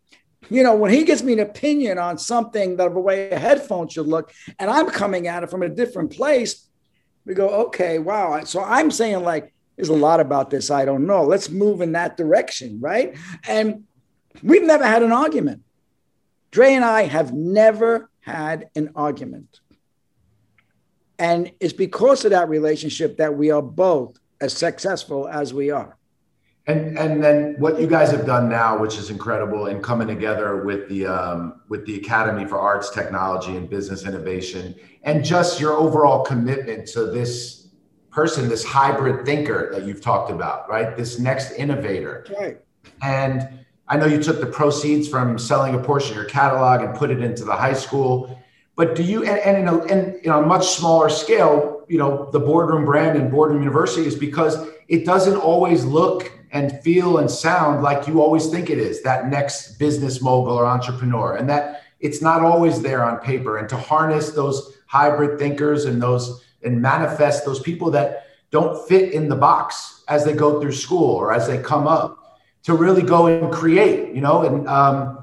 You know, when he gives me an opinion on something that the way a headphone should look, and I'm coming at it from a different place, we go, okay, wow. So I'm saying, like, there's a lot about this I don't know. Let's move in that direction, right? And we've never had an argument. Dre and I have never had an argument. And it's because of that relationship that we are both as successful as we are. And and then what you guys have done now, which is incredible, in coming together with the um, with the Academy for Arts, Technology, and Business Innovation, and just your overall commitment to this person, this hybrid thinker that you've talked about, right? This next innovator. Right. And I know you took the proceeds from selling a portion of your catalog and put it into the high school but do you, and, and in, a, in, in a much smaller scale, you know, the boardroom brand and boardroom university is because it doesn't always look and feel and sound like you always think it is that next business mogul or entrepreneur, and that it's not always there on paper. And to harness those hybrid thinkers and those and manifest those people that don't fit in the box as they go through school or as they come up to really go and create, you know, and um,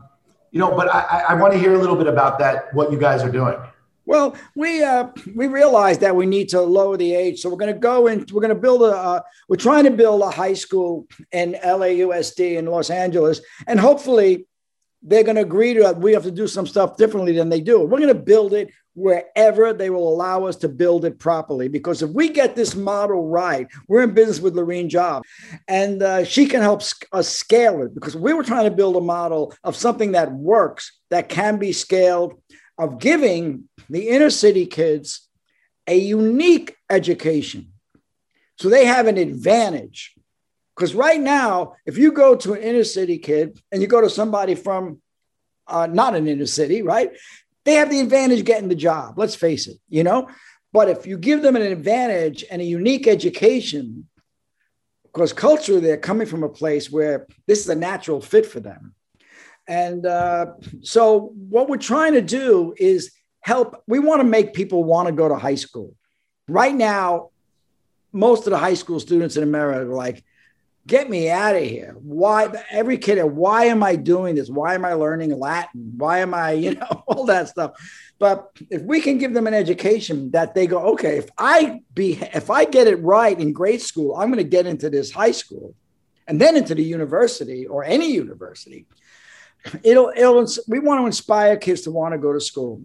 you know, but I, I want to hear a little bit about that, what you guys are doing. Well, we uh, we realized that we need to lower the age, so we're going to go and we're going to build a. Uh, we're trying to build a high school in LAUSD in Los Angeles, and hopefully, they're going to agree to that. we have to do some stuff differently than they do. We're going to build it wherever they will allow us to build it properly. Because if we get this model right, we're in business with Laurene Jobs, and uh, she can help us scale it. Because we were trying to build a model of something that works, that can be scaled, of giving the inner city kids a unique education. So they have an advantage because right now, if you go to an inner city kid and you go to somebody from uh, not an inner city, right? They have the advantage getting the job. Let's face it, you know. But if you give them an advantage and a unique education, because culturally they're coming from a place where this is a natural fit for them. And uh, so, what we're trying to do is help. We want to make people want to go to high school. Right now, most of the high school students in America are like, get me out of here. Why every kid, why am I doing this? Why am I learning Latin? Why am I, [LAUGHS] you know, all that stuff. But if we can give them an education that they go, okay, if I be if I get it right in grade school, I'm going to get into this high school and then into the university or any university. It'll, it'll we want to inspire kids to want to go to school.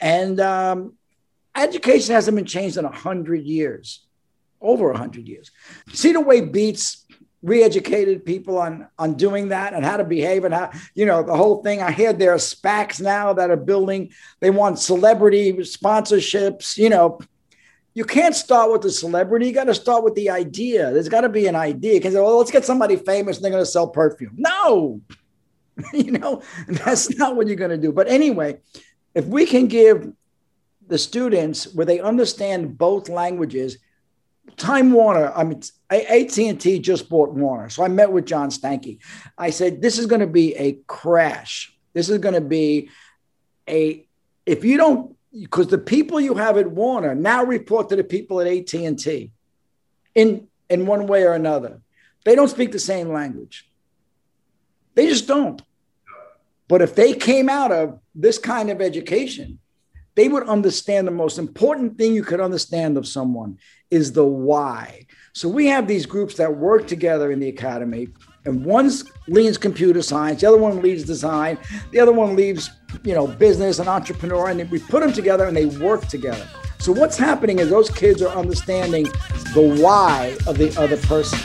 And um, education hasn't been changed in a hundred years over 100 years. The way Beats re-educated people on on doing that and how to behave and how you know the whole thing. I hear there are SPACs now that are building. They want celebrity sponsorships you know. You can't start with the celebrity. You got to start with the idea. There's got to be an idea. Because well oh, let's get somebody famous and they're going to sell perfume. No! [LAUGHS] You know that's not what you're going to do. But anyway if we can give the students where they understand both languages Time Warner, I mean, AT&T just bought Warner. So I met with John Stankey. I said, this is going to be a crash. This is going to be a, if you don't, because the people you have at Warner now report to the people at AT&T in, in one way or another. They don't speak the same language. They just don't. But if they came out of this kind of education, they would understand the most important thing you could understand of someone is the why. So we have these groups that work together in the academy, and one leads computer science, the other one leads design, the other one leads you know business and entrepreneur, and we put them together and they work together. So what's happening is those kids are understanding the why of the other person.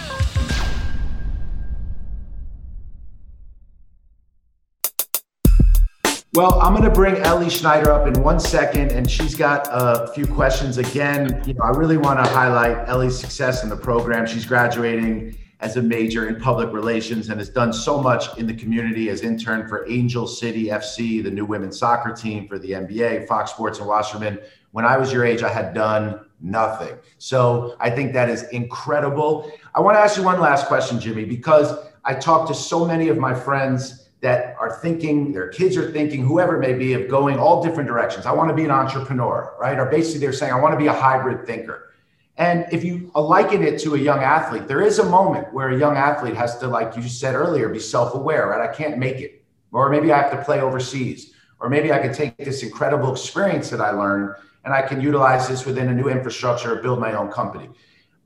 Well, I'm going to bring Ellie Schneider up in one second, and she's got a few questions. Again, you know, I really want to highlight Ellie's success in the program. She's graduating as a major in public relations and has done so much in the community as intern for Angel City FC, the new women's soccer team for the NBA, Fox Sports and Wasserman. When I was your age, I had done nothing. So I think that is incredible. I want to ask you one last question, Jimmy, because I talked to so many of my friends that are thinking, their kids are thinking, whoever it may be, of going all different directions. I want to be an entrepreneur, right? Or basically they're saying, I want to be a hybrid thinker. And if you liken it to a young athlete, there is a moment where a young athlete has to, like you said earlier, be self aware, right? I can't make it. Or maybe I have to play overseas. Or maybe I could take this incredible experience that I learned and I can utilize this within a new infrastructure or build my own company.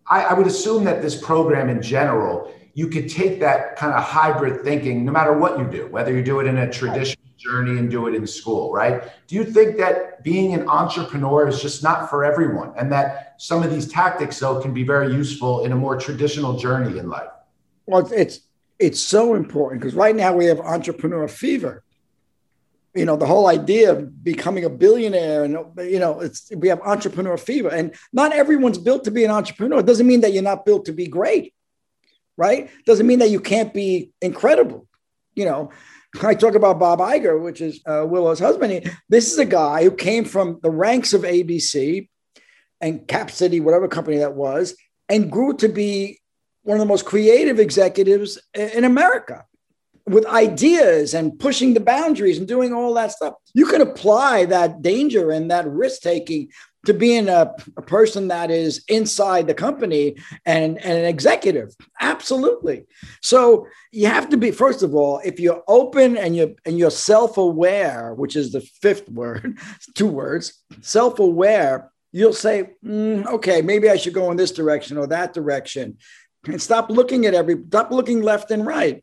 I, I would assume that this program in general you could take that kind of hybrid thinking no matter what you do, whether you do it in a traditional journey and do it in school, right? Do you think that being an entrepreneur is just not for everyone and that some of these tactics though can be very useful in a more traditional journey in life? Well, it's it's so important because right now we have entrepreneur fever. You know, the whole idea of becoming a billionaire and you know, it's we have entrepreneur fever and not everyone's built to be an entrepreneur. It doesn't mean that you're not built to be great right? Doesn't mean that you can't be incredible. You know, I talk about Bob Iger, which is uh, Willow's husband. This is a guy who came from the ranks of ABC and Cap City, whatever company that was, and grew to be one of the most creative executives in America with ideas and pushing the boundaries and doing all that stuff. You can apply that danger and that risk taking to being a, a, person that is inside the company and, and an executive. Absolutely. So you have to be first of all if you're open and you're and you're self-aware which is the fifth word [LAUGHS] two words self-aware you'll say mm, okay maybe i should go in this direction or that direction. And stop looking at every stop looking left and right.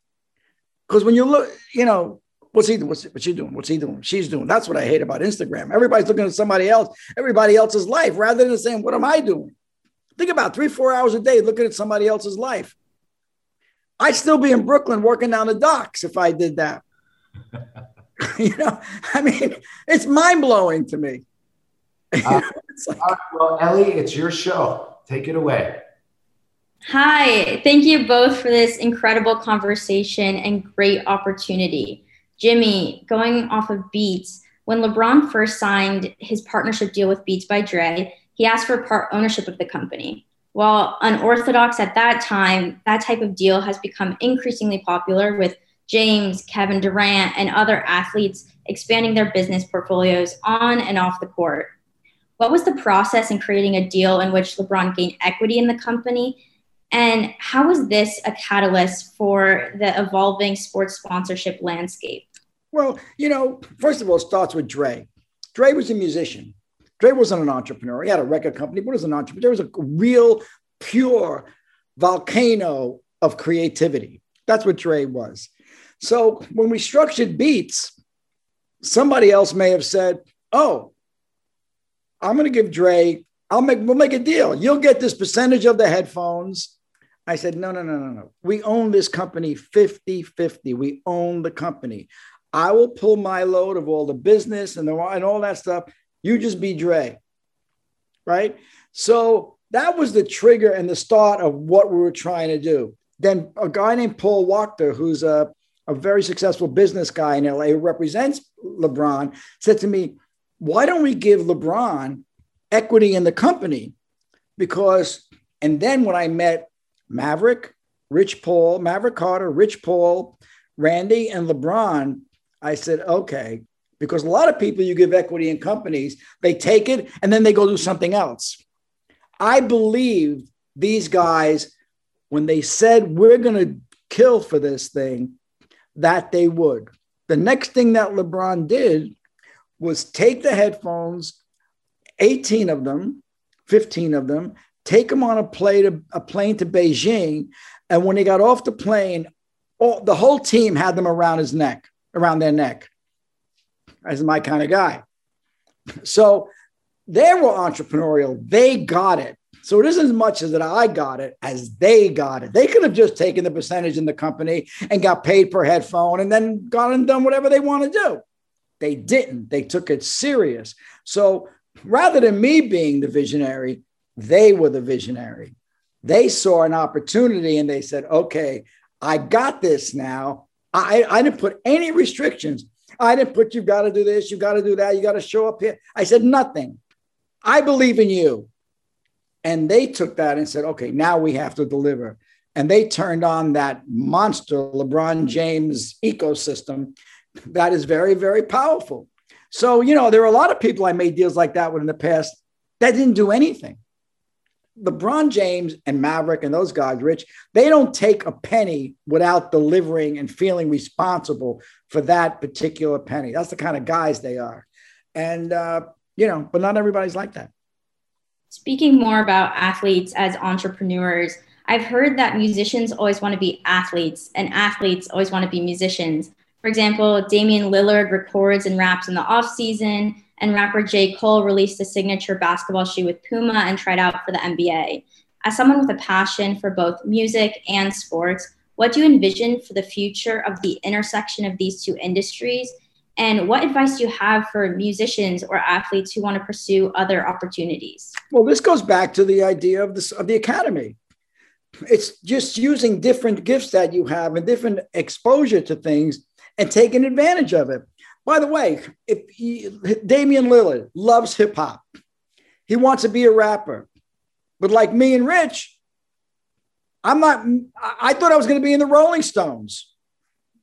Because when you look you know What's he doing? What's, what's she doing? What's he doing? She's doing. That's what I hate about Instagram. Everybody's looking at somebody else, everybody else's life, rather than saying, "What am I doing?" Think about three, four hours a day looking at somebody else's life. I'd still be in Brooklyn working down the docks if I did that. [LAUGHS] you know, I mean, it's mind blowing to me. uh, [LAUGHS] like, well, Ellie, it's your show. Take it away. Hi, thank you both for this incredible conversation and great opportunity. Jimmy, going off of Beats, when LeBron first signed his partnership deal with Beats by Dre, he asked for part ownership of the company. While unorthodox at that time, that type of deal has become increasingly popular with James, Kevin Durant, and other athletes expanding their business portfolios on and off the court. What was the process in creating a deal in which LeBron gained equity in the company and how was this a catalyst for the evolving sports sponsorship landscape? Well, you know, first of all, it starts with Dre. Dre was a musician. Dre wasn't an entrepreneur. He had a record company, but was an entrepreneur. There was a real, pure volcano of creativity. That's what Dre was. So when we structured beats, somebody else may have said, Oh, I'm going to give Dre I'll make we'll make a deal. You'll get this percentage of the headphones. I said, no, no, no, no, no. We own this company 50 50. We own the company. I will pull my load of all the business and, the, and all that stuff. You just be Dre. Right. So that was the trigger and the start of what we were trying to do. Then a guy named Paul Wachter, who's a, a very successful business guy in LA who represents LeBron, said to me, Why don't we give LeBron equity in the company? Because, and then when I met Maverick, Rich Paul, Maverick Carter, Rich Paul, Randy, and LeBron, I said, okay, because a lot of people you give equity in companies, they take it and then they go do something else. I believe these guys, when they said we're going to kill for this thing, that they would. The next thing that LeBron did was take the headphones, 18 of them, 15 of them, take them on a plane to, a plane to Beijing. And when he got off the plane, all, the whole team had them around his neck, around their neck. As my kind of guy. So they were entrepreneurial. They got it. So it isn't as much as that I got it as they got it. They could have just taken the percentage in the company and got paid per headphone and then gone and done whatever they want to do. They didn't. They took it serious. So rather than me being the visionary, they were the visionary. They saw an opportunity and they said, okay, I got this now. I, I didn't put any restrictions. I didn't put, you've got to do this, you've got to do that, you got to show up here. I said, nothing. I believe in you. And they took that and said, okay, now we have to deliver. And they turned on that monster LeBron James ecosystem that is very, very powerful. So, you know, there are a lot of people I made deals like that with in the past that didn't do anything. LeBron James and Maverick and those guys, Rich, they don't take a penny without delivering and feeling responsible for that particular penny. That's the kind of guys they are. And, uh, you know, but not everybody's like that. Speaking more about athletes as entrepreneurs, I've heard that musicians always want to be athletes and athletes always want to be musicians. For example, Damian Lillard records and raps in the off season, and rapper J. Cole released a signature basketball shoe with Puma and tried out for the NBA. As someone with a passion for both music and sports, what do you envision for the future of the intersection of these two industries? And what advice do you have for musicians or athletes who want to pursue other opportunities? Well, this goes back to the idea of, this, of the academy. It's just using different gifts that you have and different exposure to things and taking advantage of it. By the way, if he, Damian Lillard loves hip hop, he wants to be a rapper. But like me and Rich, I'm not, I thought I was going to be in the Rolling Stones.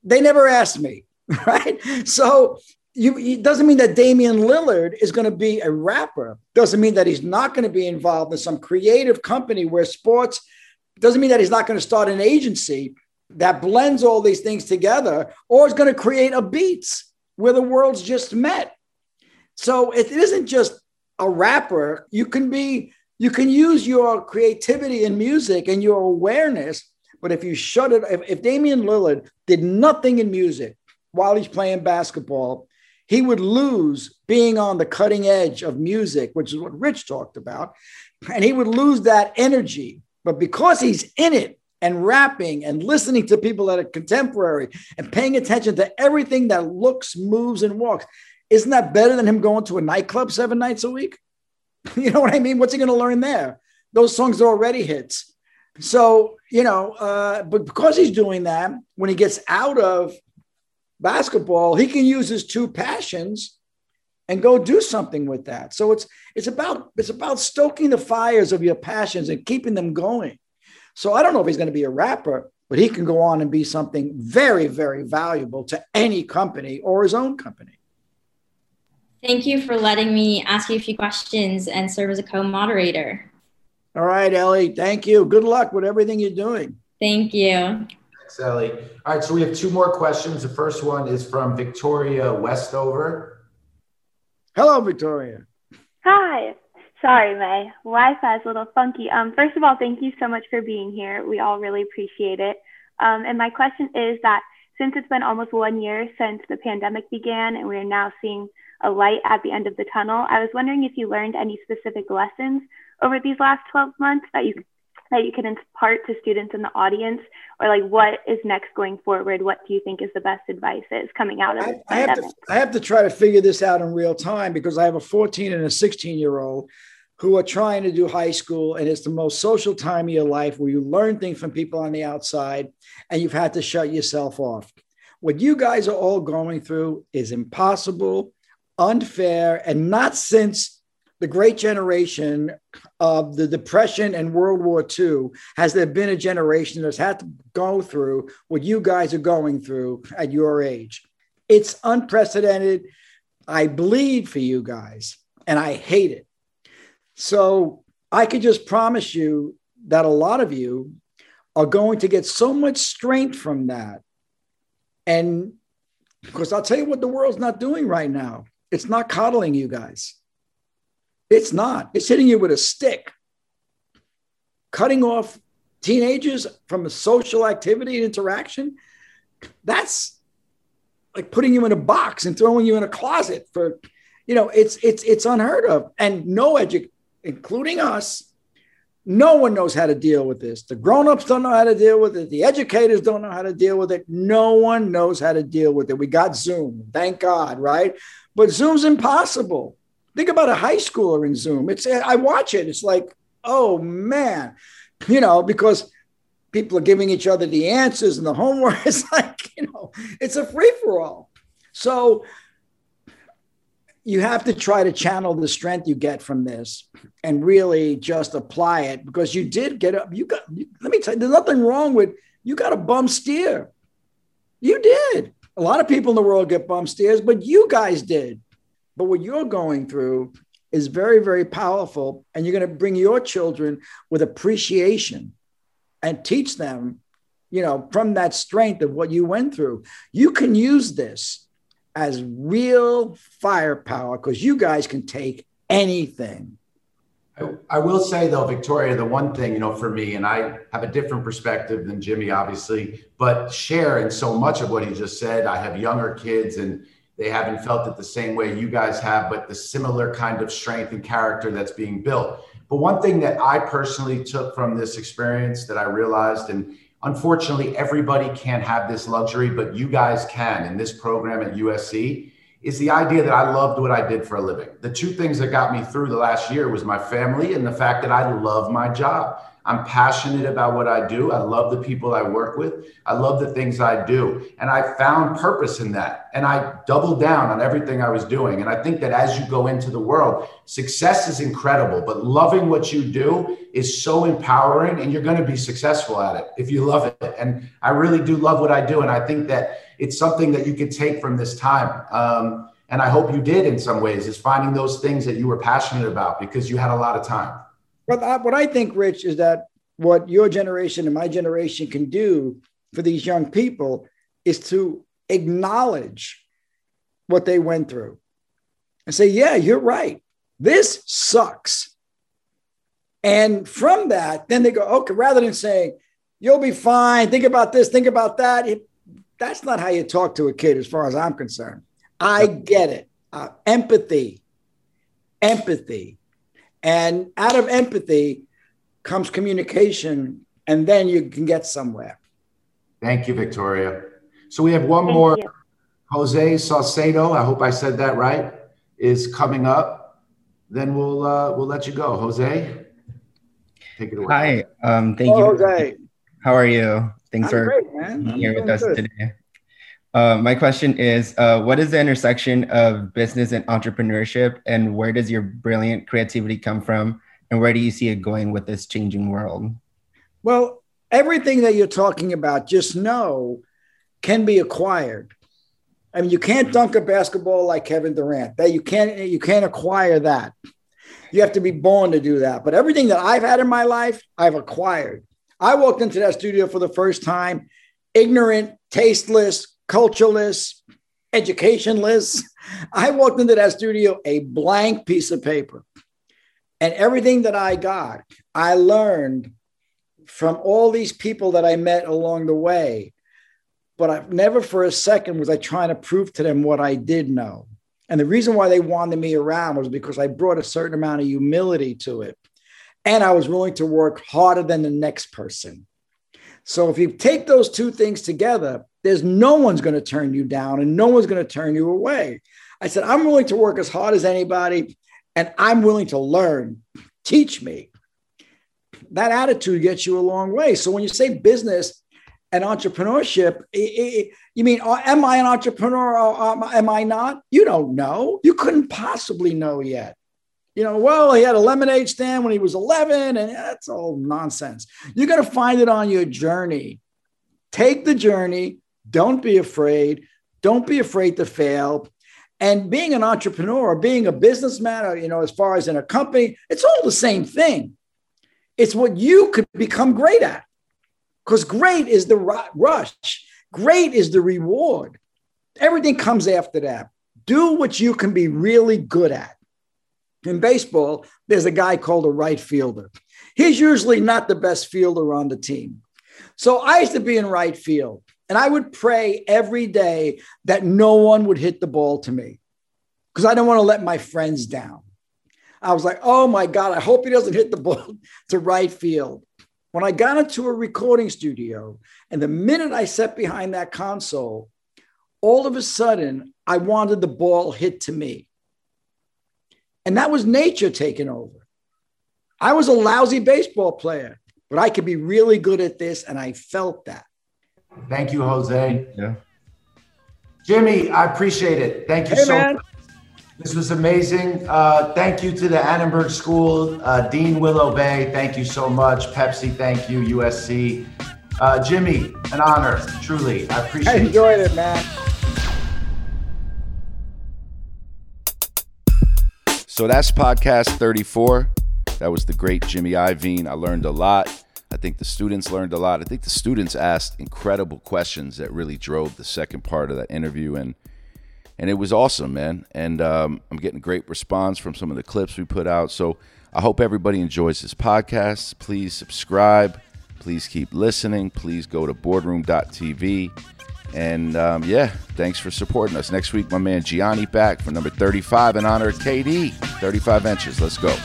They never asked me, [LAUGHS] right? So you, it doesn't mean that Damian Lillard is going to be a rapper. Doesn't mean that he's not going to be involved in some creative company where sports doesn't mean that he's not going to start an agency that blends all these things together or is going to create a beats where the worlds just met. So it isn't just a rapper. You can be, you can use your creativity in music and your awareness. But if you shut it, if, if Damian Lillard did nothing in music while he's playing basketball, he would lose being on the cutting edge of music, which is what Rich talked about. And he would lose that energy. But because he's in it, and rapping and listening to people that are contemporary and paying attention to everything that looks, moves, and walks. Isn't that better than him going to a nightclub seven nights a week? [LAUGHS] You know what I mean? What's he going to learn there? Those songs are already hits. So, you know, uh, but because he's doing that, when he gets out of basketball, he can use his two passions and go do something with that. So it's it's about it's about stoking the fires of your passions and keeping them going. So I don't know if he's going to be a rapper, but he can go on and be something very, very valuable to any company or his own company. Thank you for letting me ask you a few questions and serve as a co moderator. All right, Ellie. Thank you. Good luck with everything you're doing. Thank you. Thanks, Ellie. All right, so we have two more questions. The first one is from Victoria Westover. Hello, Victoria. Hi. Sorry, May. Wi-Fi is a little funky. Um, first of all, thank you so much for being here. We all really appreciate it. Um, and my question is that since it's been almost one year since the pandemic began and we are now seeing a light at the end of the tunnel. I was wondering if you learned any specific lessons over these last 12 months that you that you can impart to students in the audience or like what is next going forward what do you think is the best advice is coming out of I, I have to I have to try to figure this out in real time because I have a 14 and a 16 year old who are trying to do high school and it's the most social time of your life where you learn things from people on the outside and you've had to shut yourself off what you guys are all going through is impossible unfair and not since the great generation of the Depression and World War II, has there been a generation that's had to go through what you guys are going through at your age? It's unprecedented. I bleed for you guys and I hate it. So I could just promise you that a lot of you are going to get so much strength from that. And because I'll tell you what the world's not doing right now. It's not coddling you guys. It's not. It's hitting you with a stick, cutting off teenagers from a social activity and interaction. That's like putting you in a box and throwing you in a closet for, you know, it's it's it's unheard of. And no edu, including us, no one knows how to deal with this. The grown-ups don't know how to deal with it. The educators don't know how to deal with it. No one knows how to deal with it. We got Zoom, thank God, right? But Zoom's impossible. Think about a high schooler in Zoom. It's I watch it. It's like, oh man, you know, because people are giving each other the answers and the homework. [LAUGHS] It's like, you know, it's a free for all. So you have to try to channel the strength you get from this and really just apply it because you did get up. You got, let me tell you, there's nothing wrong with you got a bum steer. You did. A lot of people in the world get bum steers, but you guys did. But what you're going through is very, very powerful. And you're going to bring your children with appreciation and teach them, you know, from that strength of what you went through. You can use this as real firepower because you guys can take anything. I, I will say though, Victoria, the one thing, you know, for me, and I have a different perspective than Jimmy, obviously, but share in so much of what he just said. I have younger kids and they haven't felt it the same way you guys have, but the similar kind of strength and character that's being built. But one thing that I personally took from this experience that I realized, and unfortunately, everybody can't have this luxury, but you guys can in this program at USC, is the idea that I loved what I did for a living. The two things that got me through the last year was my family and the fact that I love my job. I'm passionate about what I do. I love the people I work with. I love the things I do. And I found purpose in that. And I doubled down on everything I was doing. And I think that as you go into the world, success is incredible, but loving what you do is so empowering and you're going to be successful at it if you love it. And I really do love what I do. And I think that it's something that you could take from this time. Um, and I hope you did in some ways, is finding those things that you were passionate about because you had a lot of time. But I, what I think, Rich, is that what your generation and my generation can do for these young people is to acknowledge what they went through and say, yeah, you're right. This sucks. And from that, then they go, okay, rather than saying, you'll be fine, think about this, think about that. It, that's not how you talk to a kid, as far as I'm concerned. I get it. Uh, empathy, empathy. And out of empathy comes communication, and then you can get somewhere. Thank you, Victoria. So we have one Thank more. You. Jose Saucedo, I hope I said that right, is coming up. Then we'll uh, we'll let you go, Jose. Take it away. Hi, um, thank oh, you. Jose. How are you? Thanks I'm for great, being here with us good. today. Uh, my question is uh, What is the intersection of business and entrepreneurship, and where does your brilliant creativity come from? And where do you see it going with this changing world? Well, everything that you're talking about, just know can be acquired. I mean, you can't dunk a basketball like Kevin Durant. That you can't you can't acquire that. You have to be born to do that. But everything that I've had in my life, I've acquired. I walked into that studio for the first time, ignorant, tasteless, cultureless, educationless. [LAUGHS] I walked into that studio a blank piece of paper. And everything that I got, I learned from all these people that I met along the way. But I've never for a second was I trying to prove to them what I did know. And the reason why they wanted me around was because I brought a certain amount of humility to it. And I was willing to work harder than the next person. So if you take those two things together, there's no one's going to turn you down and no one's going to turn you away. I said, I'm willing to work as hard as anybody and I'm willing to learn. Teach me. That attitude gets you a long way. So when you say business and entrepreneurship, it, it, you mean, uh, am I an entrepreneur or am I not? You don't know. You couldn't possibly know yet. You know, well, he had a lemonade stand when he was 11, and that's all nonsense. You got to find it on your journey. Take the journey. Don't be afraid. Don't be afraid to fail. And being an entrepreneur or being a businessman, or, you know, as far as in a company, it's all the same thing. It's what you could become great at. Because great is the rush, great is the reward. Everything comes after that. Do what you can be really good at. In baseball, there's a guy called a right fielder. He's usually not the best fielder on the team. So I used to be in right field, and I would pray every day that no one would hit the ball to me because I don't want to let my friends down. I was like, oh my God, I hope he doesn't hit the [LAUGHS] ball to right field. When I got into a recording studio, and the minute I sat behind that console, all of a sudden I wanted the ball hit to me. And that was nature taking over. I was a lousy baseball player, but I could be really good at this. And I felt that. Thank you, Jose. Yeah. Jimmy, I appreciate it. Thank you hey, so man. much. This was amazing. Uh, thank you to the Annenberg School, uh, Dean Willow Bay. Thank you so much. Pepsi, thank you. USC. Uh, Jimmy, an honor, truly. I appreciate it. I enjoyed it, man. So that's podcast 34. That was the great Jimmy Iovine. I learned a lot. I think the students learned a lot. I think the students asked incredible questions that really drove the second part of that interview. And and it was awesome, man. And um, I'm getting great response from some of the clips we put out. So I hope everybody enjoys this podcast. Please subscribe. Please keep listening. Please go to boardroom.tv. And um, yeah, thanks for supporting us. Next week, my man Gianni back for number 35 in honor of KD. 35 inches. Let's go.